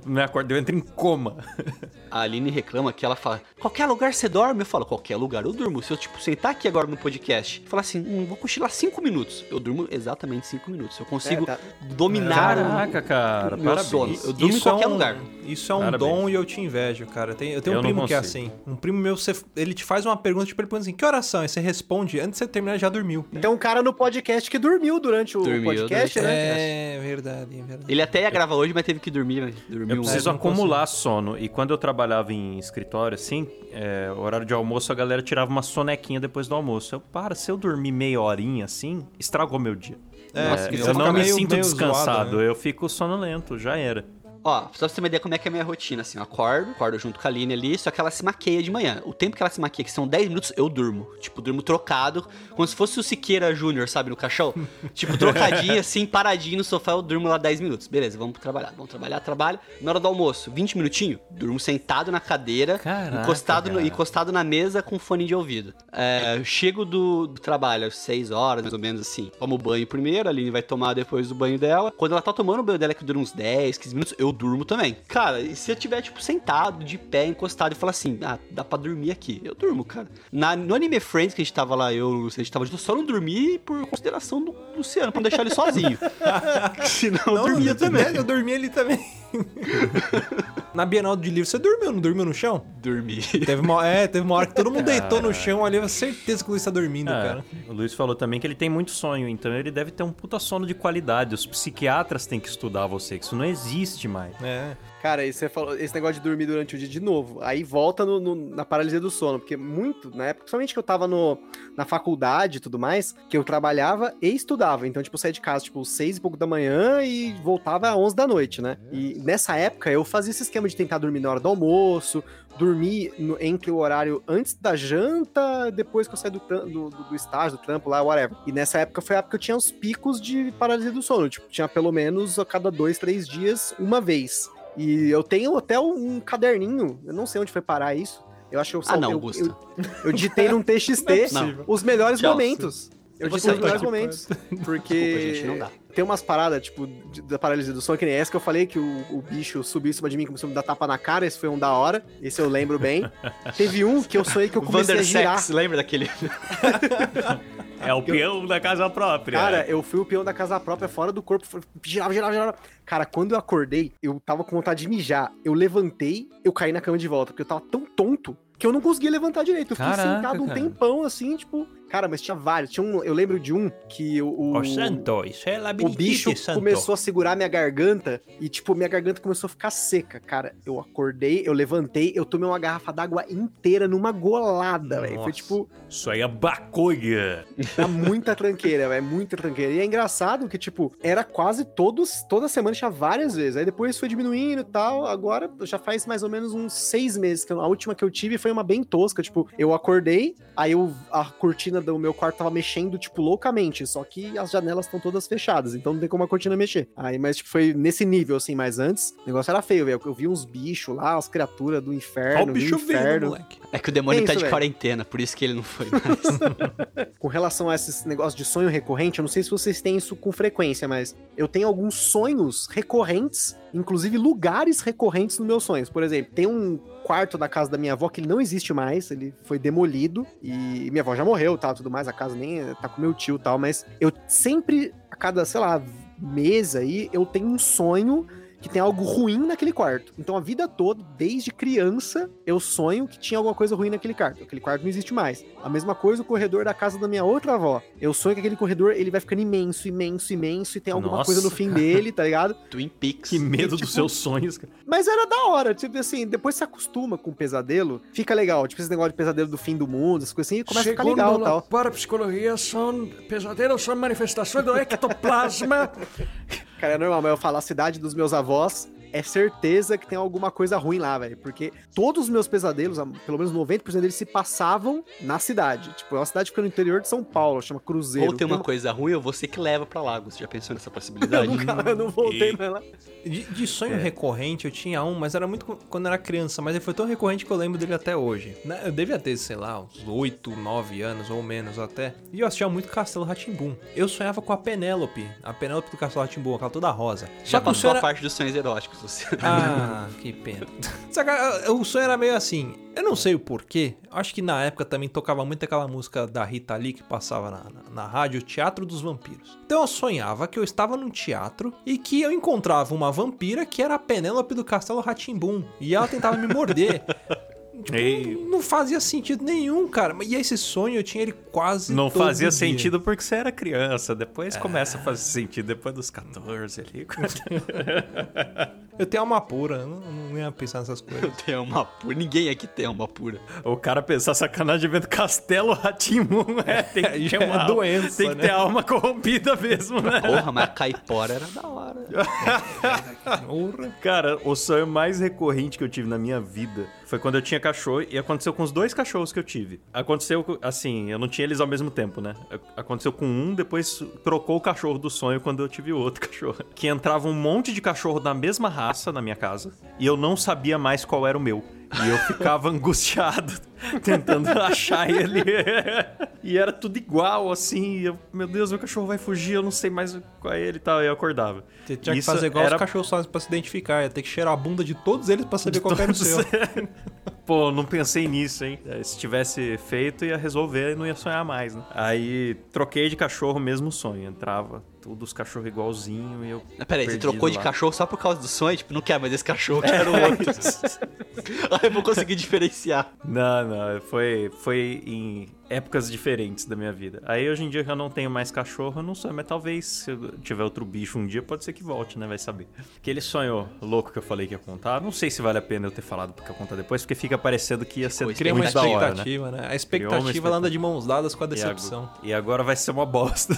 S5: me acorda, eu entro em coma. [laughs]
S3: A Aline reclama que ela fala: qualquer lugar você dorme? Eu falo: qualquer lugar eu durmo. Se eu, tipo, sentar aqui agora no podcast falar assim, hum, vou cochilar cinco minutos, eu durmo exatamente cinco minutos. Eu consigo
S4: É, tá.
S3: dominar o-
S5: Caraca, cara,
S3: o meu
S5: parabéns.
S3: sono. Eu durmo em qualquer
S2: é um,
S3: lugar.
S2: Isso é um
S5: Parabéns.
S2: dom e eu te invejo, cara. Tem- eu tenho
S5: Eu
S2: um primo que é
S5: consigo.
S2: assim. Um primo meu, você- ele te faz uma pergunta, tipo, ele pergunta assim, que oração? Aí você responde, antes de você terminar, já dormiu.
S4: Tem um cara no podcast que dormiu durante o
S3: Dormiu
S4: podcast,
S3: durante-
S4: né?
S2: É verdade, é verdade.
S3: Ele até ia gravar hoje, mas teve que dormir. Dormiu
S5: Eu preciso acumular sono. E quando eu trabalhava em escritório, assim, é, horário de almoço, a galera tirava uma sonequinha depois do almoço. Eu, para, se eu dormir meia horinha assim, estragou meu dia.
S2: É,
S3: Nossa,
S5: eu não me
S2: meio-
S5: sinto
S2: meio
S5: descansado,
S2: zoado, né?
S5: eu fico sonolento, já era.
S3: Ó, só pra você ter uma ideia como é que é a minha rotina, assim, eu acordo, acordo junto com a Aline ali, só que ela se maqueia de manhã. O tempo que ela se maqueia, que são 10 minutos, eu durmo. Tipo, durmo trocado, como se fosse o Siqueira Júnior, sabe, no caixão. [laughs] tipo, trocadinho, assim, paradinho no sofá, eu durmo lá 10 minutos. Beleza, vamos trabalhar, vamos trabalhar, trabalho. Na hora do almoço, 20 minutinhos, durmo sentado na cadeira,
S5: Caraca,
S3: encostado, no, encostado na mesa com fone de ouvido. É, chego do, do trabalho às 6 horas, mais ou menos assim. Tomo banho primeiro, a Aline vai tomar depois do banho dela. Quando ela tá tomando o banho dela, que dura uns 10, 15 minutos, eu durmo também. Cara, e se eu tiver, tipo, sentado, de pé, encostado e falar assim, ah, dá pra dormir aqui, eu durmo, cara. Na, no Anime Friends que a gente tava lá, eu, a gente tava junto, eu só não dormi por consideração do Luciano, pra não deixar ele sozinho. [laughs] Senão eu dormia também.
S2: Eu dormi ali também. [laughs] Na Bienal de Livro, você dormiu, não dormiu no chão?
S3: Dormi.
S2: Teve uma, é, teve uma hora que todo mundo deitou no chão ali, eu tenho certeza que o Luiz tá dormindo,
S5: É,
S2: cara.
S5: o Luiz falou também que ele tem muito sonho, então ele deve ter um puta sono de qualidade. Os psiquiatras têm que estudar você, que isso não existe mais.
S2: É.
S4: Cara, e você falou esse negócio de dormir durante o dia de novo. Aí volta no- no- na paralisia do sono, porque muito, na época, principalmente que eu tava no, na faculdade e tudo mais, que eu trabalhava e estudava. Então, tipo, eu saía de casa, tipo, seis e pouco da manhã e voltava às 11 da noite, né? E nessa época eu fazia esse esquema de tentar dormir na hora do almoço, dormir no- entre o horário antes da janta, depois que eu saí do, do- do estágio, do trampo lá, whatever. E nessa época foi a época que eu tinha os picos de paralisia do sono. Tipo, tinha pelo menos a cada dois, três dias, uma vez. E eu tenho até um caderninho, eu não sei onde foi parar isso. Eu acho que eu
S3: Ah, não,
S4: eu,
S3: Augusto.
S4: eu, eu digitei num [laughs] TXT
S3: Não.
S4: os melhores
S3: Tchau.
S4: momentos. Eu digitei os melhores momentos. [laughs] Porque
S3: Desculpa, gente, não dá.
S4: Tem umas paradas, tipo, de- da paralisia do sono, que nem essa que eu falei, que o, o bicho subiu em cima de mim e começou a me dar tapa na cara. Esse foi um da hora. Esse eu lembro bem. [laughs] Teve um que eu sonhei que eu comecei a girar.
S3: Vandersex, lembra daquele?
S5: É o peão da casa própria.
S4: Cara, eu fui o peão da casa própria, fora do corpo, girava, girava, girava. Cara, quando eu acordei, eu tava com vontade de mijar. Eu levantei, eu caí na cama de volta, porque eu tava tão tonto que eu não conseguia levantar direito. Eu fiquei
S5: Caraca,
S4: sentado um
S5: cara.
S4: tempão, assim, tipo... Cara, mas tinha vários. Tinha um, eu lembro de um que o...
S5: Ó, santo, isso é
S4: O bicho
S5: santo.
S4: começou a segurar minha garganta e, tipo, minha garganta começou a ficar seca. Cara, eu acordei, eu levantei, eu tomei uma garrafa d'água inteira numa golada, velho. Foi, tipo,
S5: Isso aí é baconha.
S4: Dá muita tranqueira, velho. Muita tranqueira. E é engraçado que, tipo, era quase todos, toda semana tinha várias vezes. Aí depois foi diminuindo e tal. Agora já faz mais ou menos uns seis meses. Que a última que eu tive foi uma bem tosca. Tipo, eu acordei, aí eu, a cortina do meu quarto tava mexendo, tipo, loucamente. Só que as janelas estão todas fechadas. Então não tem como a cortina mexer. Aí, mas, tipo, foi nesse nível, assim. Mas antes, o negócio era feio, velho. Eu vi uns bichos lá, as criaturas do inferno.
S2: Ó o bicho
S4: inferno.
S2: moleque.
S3: É que o demônio
S4: É
S3: tá de
S4: velho.
S3: quarentena, por isso que ele não foi mais. [laughs] [laughs]
S4: com relação a esses negócios de sonho recorrente, eu não sei se vocês têm isso com frequência, mas eu tenho alguns sonhos recorrentes, inclusive lugares recorrentes nos meus sonhos. Por exemplo, tem um quarto da casa da minha avó que ele não existe mais, ele foi demolido e minha avó já morreu, tal, tudo mais, a casa nem é- tá com meu tio, tal, mas eu sempre a cada, sei lá, mês aí, eu tenho um sonho que tem algo ruim naquele quarto. Então a vida toda, desde criança, eu sonho que tinha alguma coisa ruim naquele quarto. Aquele quarto não existe mais. A mesma coisa o corredor da casa da minha outra avó. Eu sonho que aquele corredor ele vai ficando imenso, imenso, imenso e tem alguma
S5: Nossa,
S4: coisa no fim dele, tá ligado? [laughs]
S3: Twin Peaks.
S5: Que medo
S4: Tipo-
S5: dos seus sonhos. cara.
S4: Mas era da hora, tipo assim, depois você acostuma com o pesadelo, fica legal. Tipo esse negócio de pesadelo do fim do mundo, essas coisas assim, começa a ficar legal e tal.
S8: parapsicologia, são pesadelos são manifestações do ectoplasma. [laughs]
S4: Cara, é normal, mas eu falar a cidade dos meus avós, é certeza que tem alguma coisa ruim lá, velho. Porque todos os meus pesadelos, pelo menos 90% deles, se passavam na cidade. Tipo, é uma cidade que fica no interior de São Paulo, chama Cruzeiro.
S3: Ou tem uma coisa ruim, ou você que leva pra Lagos. Já pensou nessa possibilidade? [laughs]
S4: Eu nunca, eu não voltei nela.
S2: De, de sonho
S4: É.
S2: recorrente eu tinha um, mas era muito quando eu era criança, mas ele foi tão recorrente que eu lembro dele até hoje. Eu devia ter, sei lá, uns 8, 9 anos ou menos até. E eu assistia muito Castelo Ratimbum. Eu sonhava com a Penélope, a Penélope do Castelo Ratimbum, aquela toda rosa.
S3: Já
S2: o
S3: passou a
S2: era-
S3: parte dos sonhos eróticos, você. [laughs]
S2: Ah, que pena. Só que ah, o sonho era meio assim. Eu não sei o porquê. Acho que na época também tocava muito aquela música da Rita Lee que passava na, na, na rádio Teatro dos Vampiros. Então eu sonhava que eu estava num teatro e que eu encontrava uma vampira que era a Penélope do Castelo Ratimbum. E ela tentava me morder. [laughs] Tipo,
S5: Ei.
S2: não fazia sentido nenhum, cara. E esse sonho eu tinha ele quase.
S5: Não
S2: todo
S5: fazia
S2: dia.
S5: sentido porque você era criança. Depois começa a fazer sentido depois dos 14 ali. [laughs]
S2: Eu tenho alma pura, eu não, não ia pensar nessas coisas.
S3: Eu tenho uma pura. Ninguém aqui tem uma pura.
S5: O cara pensar sacanagem vendo Castelo Ratimum, é, [laughs] tem que ter
S2: é
S5: uma
S2: doença,
S5: Tem que
S2: né?
S5: ter alma corrompida mesmo, né?
S3: Porra, mas a caipora era da hora. [laughs]
S5: Cara, o sonho mais recorrente que eu tive na minha vida foi quando eu tinha cachorro e aconteceu com os dois cachorros que eu tive. Aconteceu, assim, eu não tinha eles ao mesmo tempo, né? Aconteceu com um, depois trocou o cachorro do sonho quando eu tive outro [laughs] cachorro. Que entrava um monte de cachorro da mesma raça na minha casa e eu não sabia mais qual era o meu. E eu ficava angustiado [laughs] tentando achar ele. e era tudo igual, assim. eu, meu Deus, meu cachorro vai fugir, eu não sei mais qual é ele e tal. E eu acordava.
S2: Você tinha que
S5: Isso
S2: fazer igual
S5: era
S2: os cachorros fazem pra se identificar. Ia ter que cheirar a bunda de todos eles pra saber qual que era o seu. [laughs]
S5: Pô, não pensei nisso, hein? É, Se tivesse feito, ia resolver e não ia sonhar mais, né? Aí troquei de cachorro, mesmo sonho. Entrava todos os cachorros igualzinho e eu.
S3: Mas peraí, você trocou de
S5: lá.
S3: cachorro só por causa do sonho? Tipo, não quer mais esse cachorro, quero outro. [laughs] [laughs] Aí eu vou conseguir diferenciar.
S5: Não, não, foi, foi em épocas diferentes da minha vida. Aí hoje em dia que eu não tenho mais cachorro, eu não sonho, mas talvez se eu tiver outro bicho um dia, pode ser que volte, né? Vai saber. Aquele sonho louco que eu falei que ia contar, não sei se vale a pena eu ter falado porque eu contar depois, porque fica parecendo que ia ser
S2: Cria uma
S5: muito da hora, né?
S2: expectativa, né? A
S5: uma
S2: expectativa ela anda de mãos dadas com a
S5: E ag-
S2: decepção.
S5: E agora vai ser uma bosta.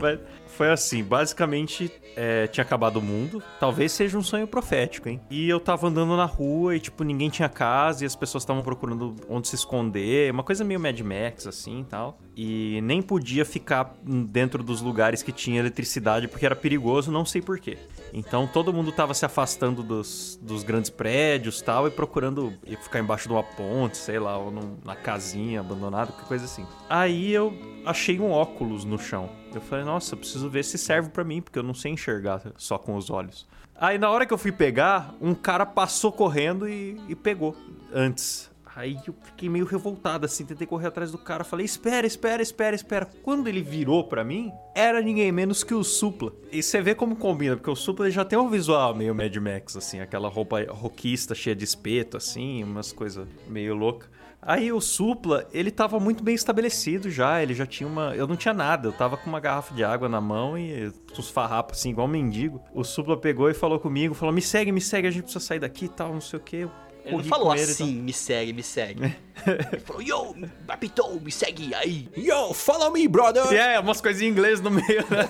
S5: Mas [laughs] foi assim, basicamente é, tinha acabado o mundo. Talvez seja um sonho profético, hein? E eu tava andando na rua e, tipo, ninguém tinha casa e as pessoas estavam procurando onde se esconder. Uma coisa meio Mad Max, assim e tal. E nem podia ficar dentro dos lugares que tinha eletricidade porque era perigoso, não sei porquê. Então todo mundo tava se afastando dos, dos grandes prédios tal e procurando ficar embaixo de uma ponte, sei lá, ou num- na casinha abandonada, qualquer coisa assim. Aí eu achei um óculos no chão. Eu falei, nossa, preciso ver se serve pra mim, porque eu não sei enxergar só com os olhos. Aí na hora que eu fui pegar, um cara passou correndo e, e pegou antes. Aí eu fiquei meio revoltado assim, tentei correr atrás do cara, falei: "Espera, espera, espera, espera". Quando ele virou pra mim, era ninguém menos que o Supla. E você vê como combina, porque o Supla já tem um visual meio Mad Max assim, aquela roupa roquista cheia de espeto assim, umas coisas meio louca. Aí o Supla, ele tava muito bem estabelecido já, ele já tinha uma... Eu não tinha nada, eu tava com uma garrafa de água na mão e uns farrapos assim, igual um mendigo. O Supla pegou e falou comigo, falou, me segue, me segue, a gente precisa sair daqui e tal, não sei o que.
S3: Ele não falou assim, me segue, me segue. Ele falou, yo, Bapitou, me segue aí.
S2: Yo, follow me, brother!
S5: É, umas coisinhas em inglês no meio, né?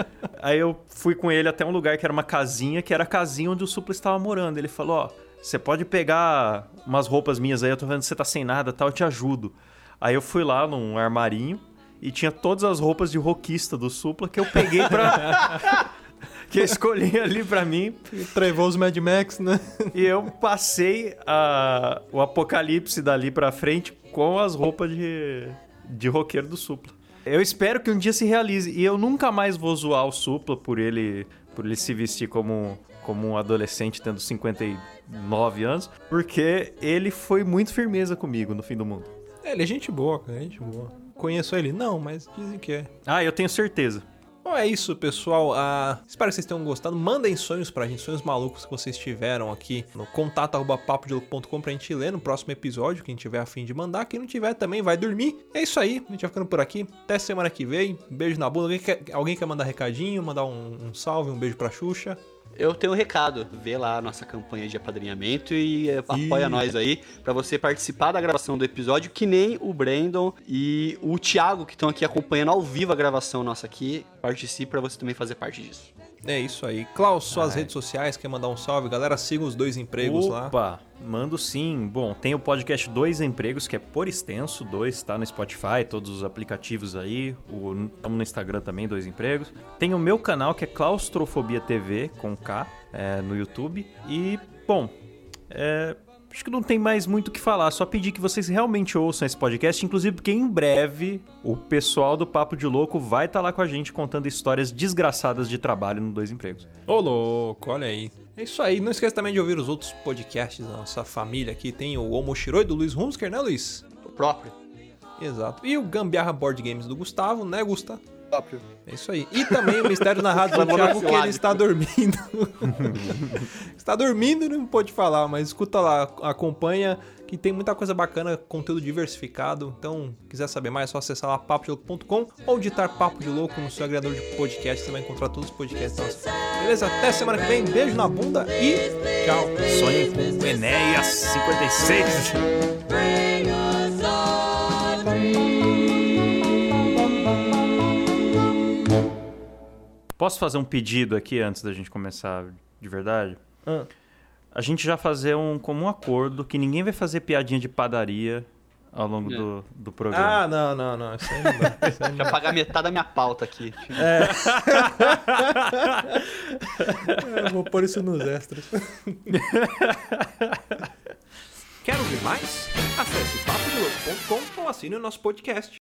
S5: [laughs] Aí eu fui com ele até um lugar que era uma casinha, que era a casinha onde o Supla estava morando. Ele falou, ó, você pode pegar umas roupas minhas aí, eu tô vendo que você tá sem nada e tal, eu te ajudo. Aí eu fui lá num armarinho e tinha todas as roupas de roquista do Supla que eu peguei pra... [laughs] que eu escolhi ali pra mim.
S2: Trevoso Mad Max, né?
S5: E eu passei a- o apocalipse dali pra frente com as roupas de, de roqueiro do Supla. Eu espero que um dia se realize. E eu nunca mais vou zoar o Supla por ele, por ele se vestir como, como um adolescente tendo 59 anos, porque ele foi muito firmeza comigo no fim do mundo.
S2: Ele é gente boa, cara, é gente boa. Conheço ele? Não, mas dizem que é.
S5: Ah, eu tenho certeza.
S2: Bom, é isso, pessoal. Ah, espero que vocês tenham gostado. Mandem sonhos pra gente, sonhos malucos que vocês tiveram aqui no contato.papodilouco.com pra gente ler no próximo episódio. Quem tiver afim de mandar, quem não tiver também vai dormir. É isso aí, a gente vai ficando por aqui. Até semana que vem. Beijo na bunda. Alguém quer, alguém quer mandar recadinho, mandar um, um salve, um beijo pra Xuxa?
S3: Eu tenho um recado. Vê lá a nossa campanha de apadrinhamento e eh, apoia nós aí pra você participar da gravação do episódio, que nem o Brandon e o Thiago, que estão aqui acompanhando ao vivo a gravação nossa aqui. Participe pra você também fazer parte disso.
S2: É isso aí. Klaus, suas redes sociais, quer mandar um salve? Galera, sigam os dois empregos lá.
S5: Opa, mando sim. Bom, tem o podcast Dois Empregos, que é por extenso, dois, tá no Spotify, todos os aplicativos aí. Estamos no Instagram também, Dois Empregos. Tem o meu canal, que é Claustrofobia TV, com K, é, no YouTube. E, bom, é, acho que não tem mais muito o que falar, só pedir que vocês realmente ouçam esse podcast, inclusive porque em breve o pessoal do Papo de Louco vai estar lá com a gente contando histórias desgraçadas de trabalho no Dois Empregos.
S2: Ô, louco, olha aí. É isso aí. Não esqueça também de ouvir os outros podcasts da nossa família aqui. Tem o Omoshiroi do Luiz Humsker, né, Luiz?
S3: O próprio.
S2: Exato. E o Gambiarra Board Games do Gustavo, né, Gusta?
S4: Próprio.
S2: É isso aí. E também o mistério narrado do Thiago que ele está dormindo. [laughs] está dormindo e não pode falar, mas escuta lá, acompanha que tem muita coisa bacana, conteúdo diversificado. Então, quiser saber mais, é só acessar lá papodelouco.com ou digitar Papo de Louco no seu agregador de podcast, você vai encontrar todos os podcasts da nossa Beleza? Até semana que vem. Beijo na bunda e tchau.
S5: Sonhe com Enéas 56. Posso fazer um pedido aqui antes da gente começar de verdade?
S2: Ah.
S5: A gente já fazer um comum acordo que ninguém vai fazer piadinha de padaria ao longo
S3: É.
S5: do, do programa.
S2: Ah, não, não, não. Isso aí não dá. Isso aí não
S3: Já
S2: dá.
S3: pagar metade da minha pauta aqui. [laughs]
S2: Eu vou pôr isso nos extras. Quer ouvir mais? Acesse papodelouco.com ou assine o nosso podcast.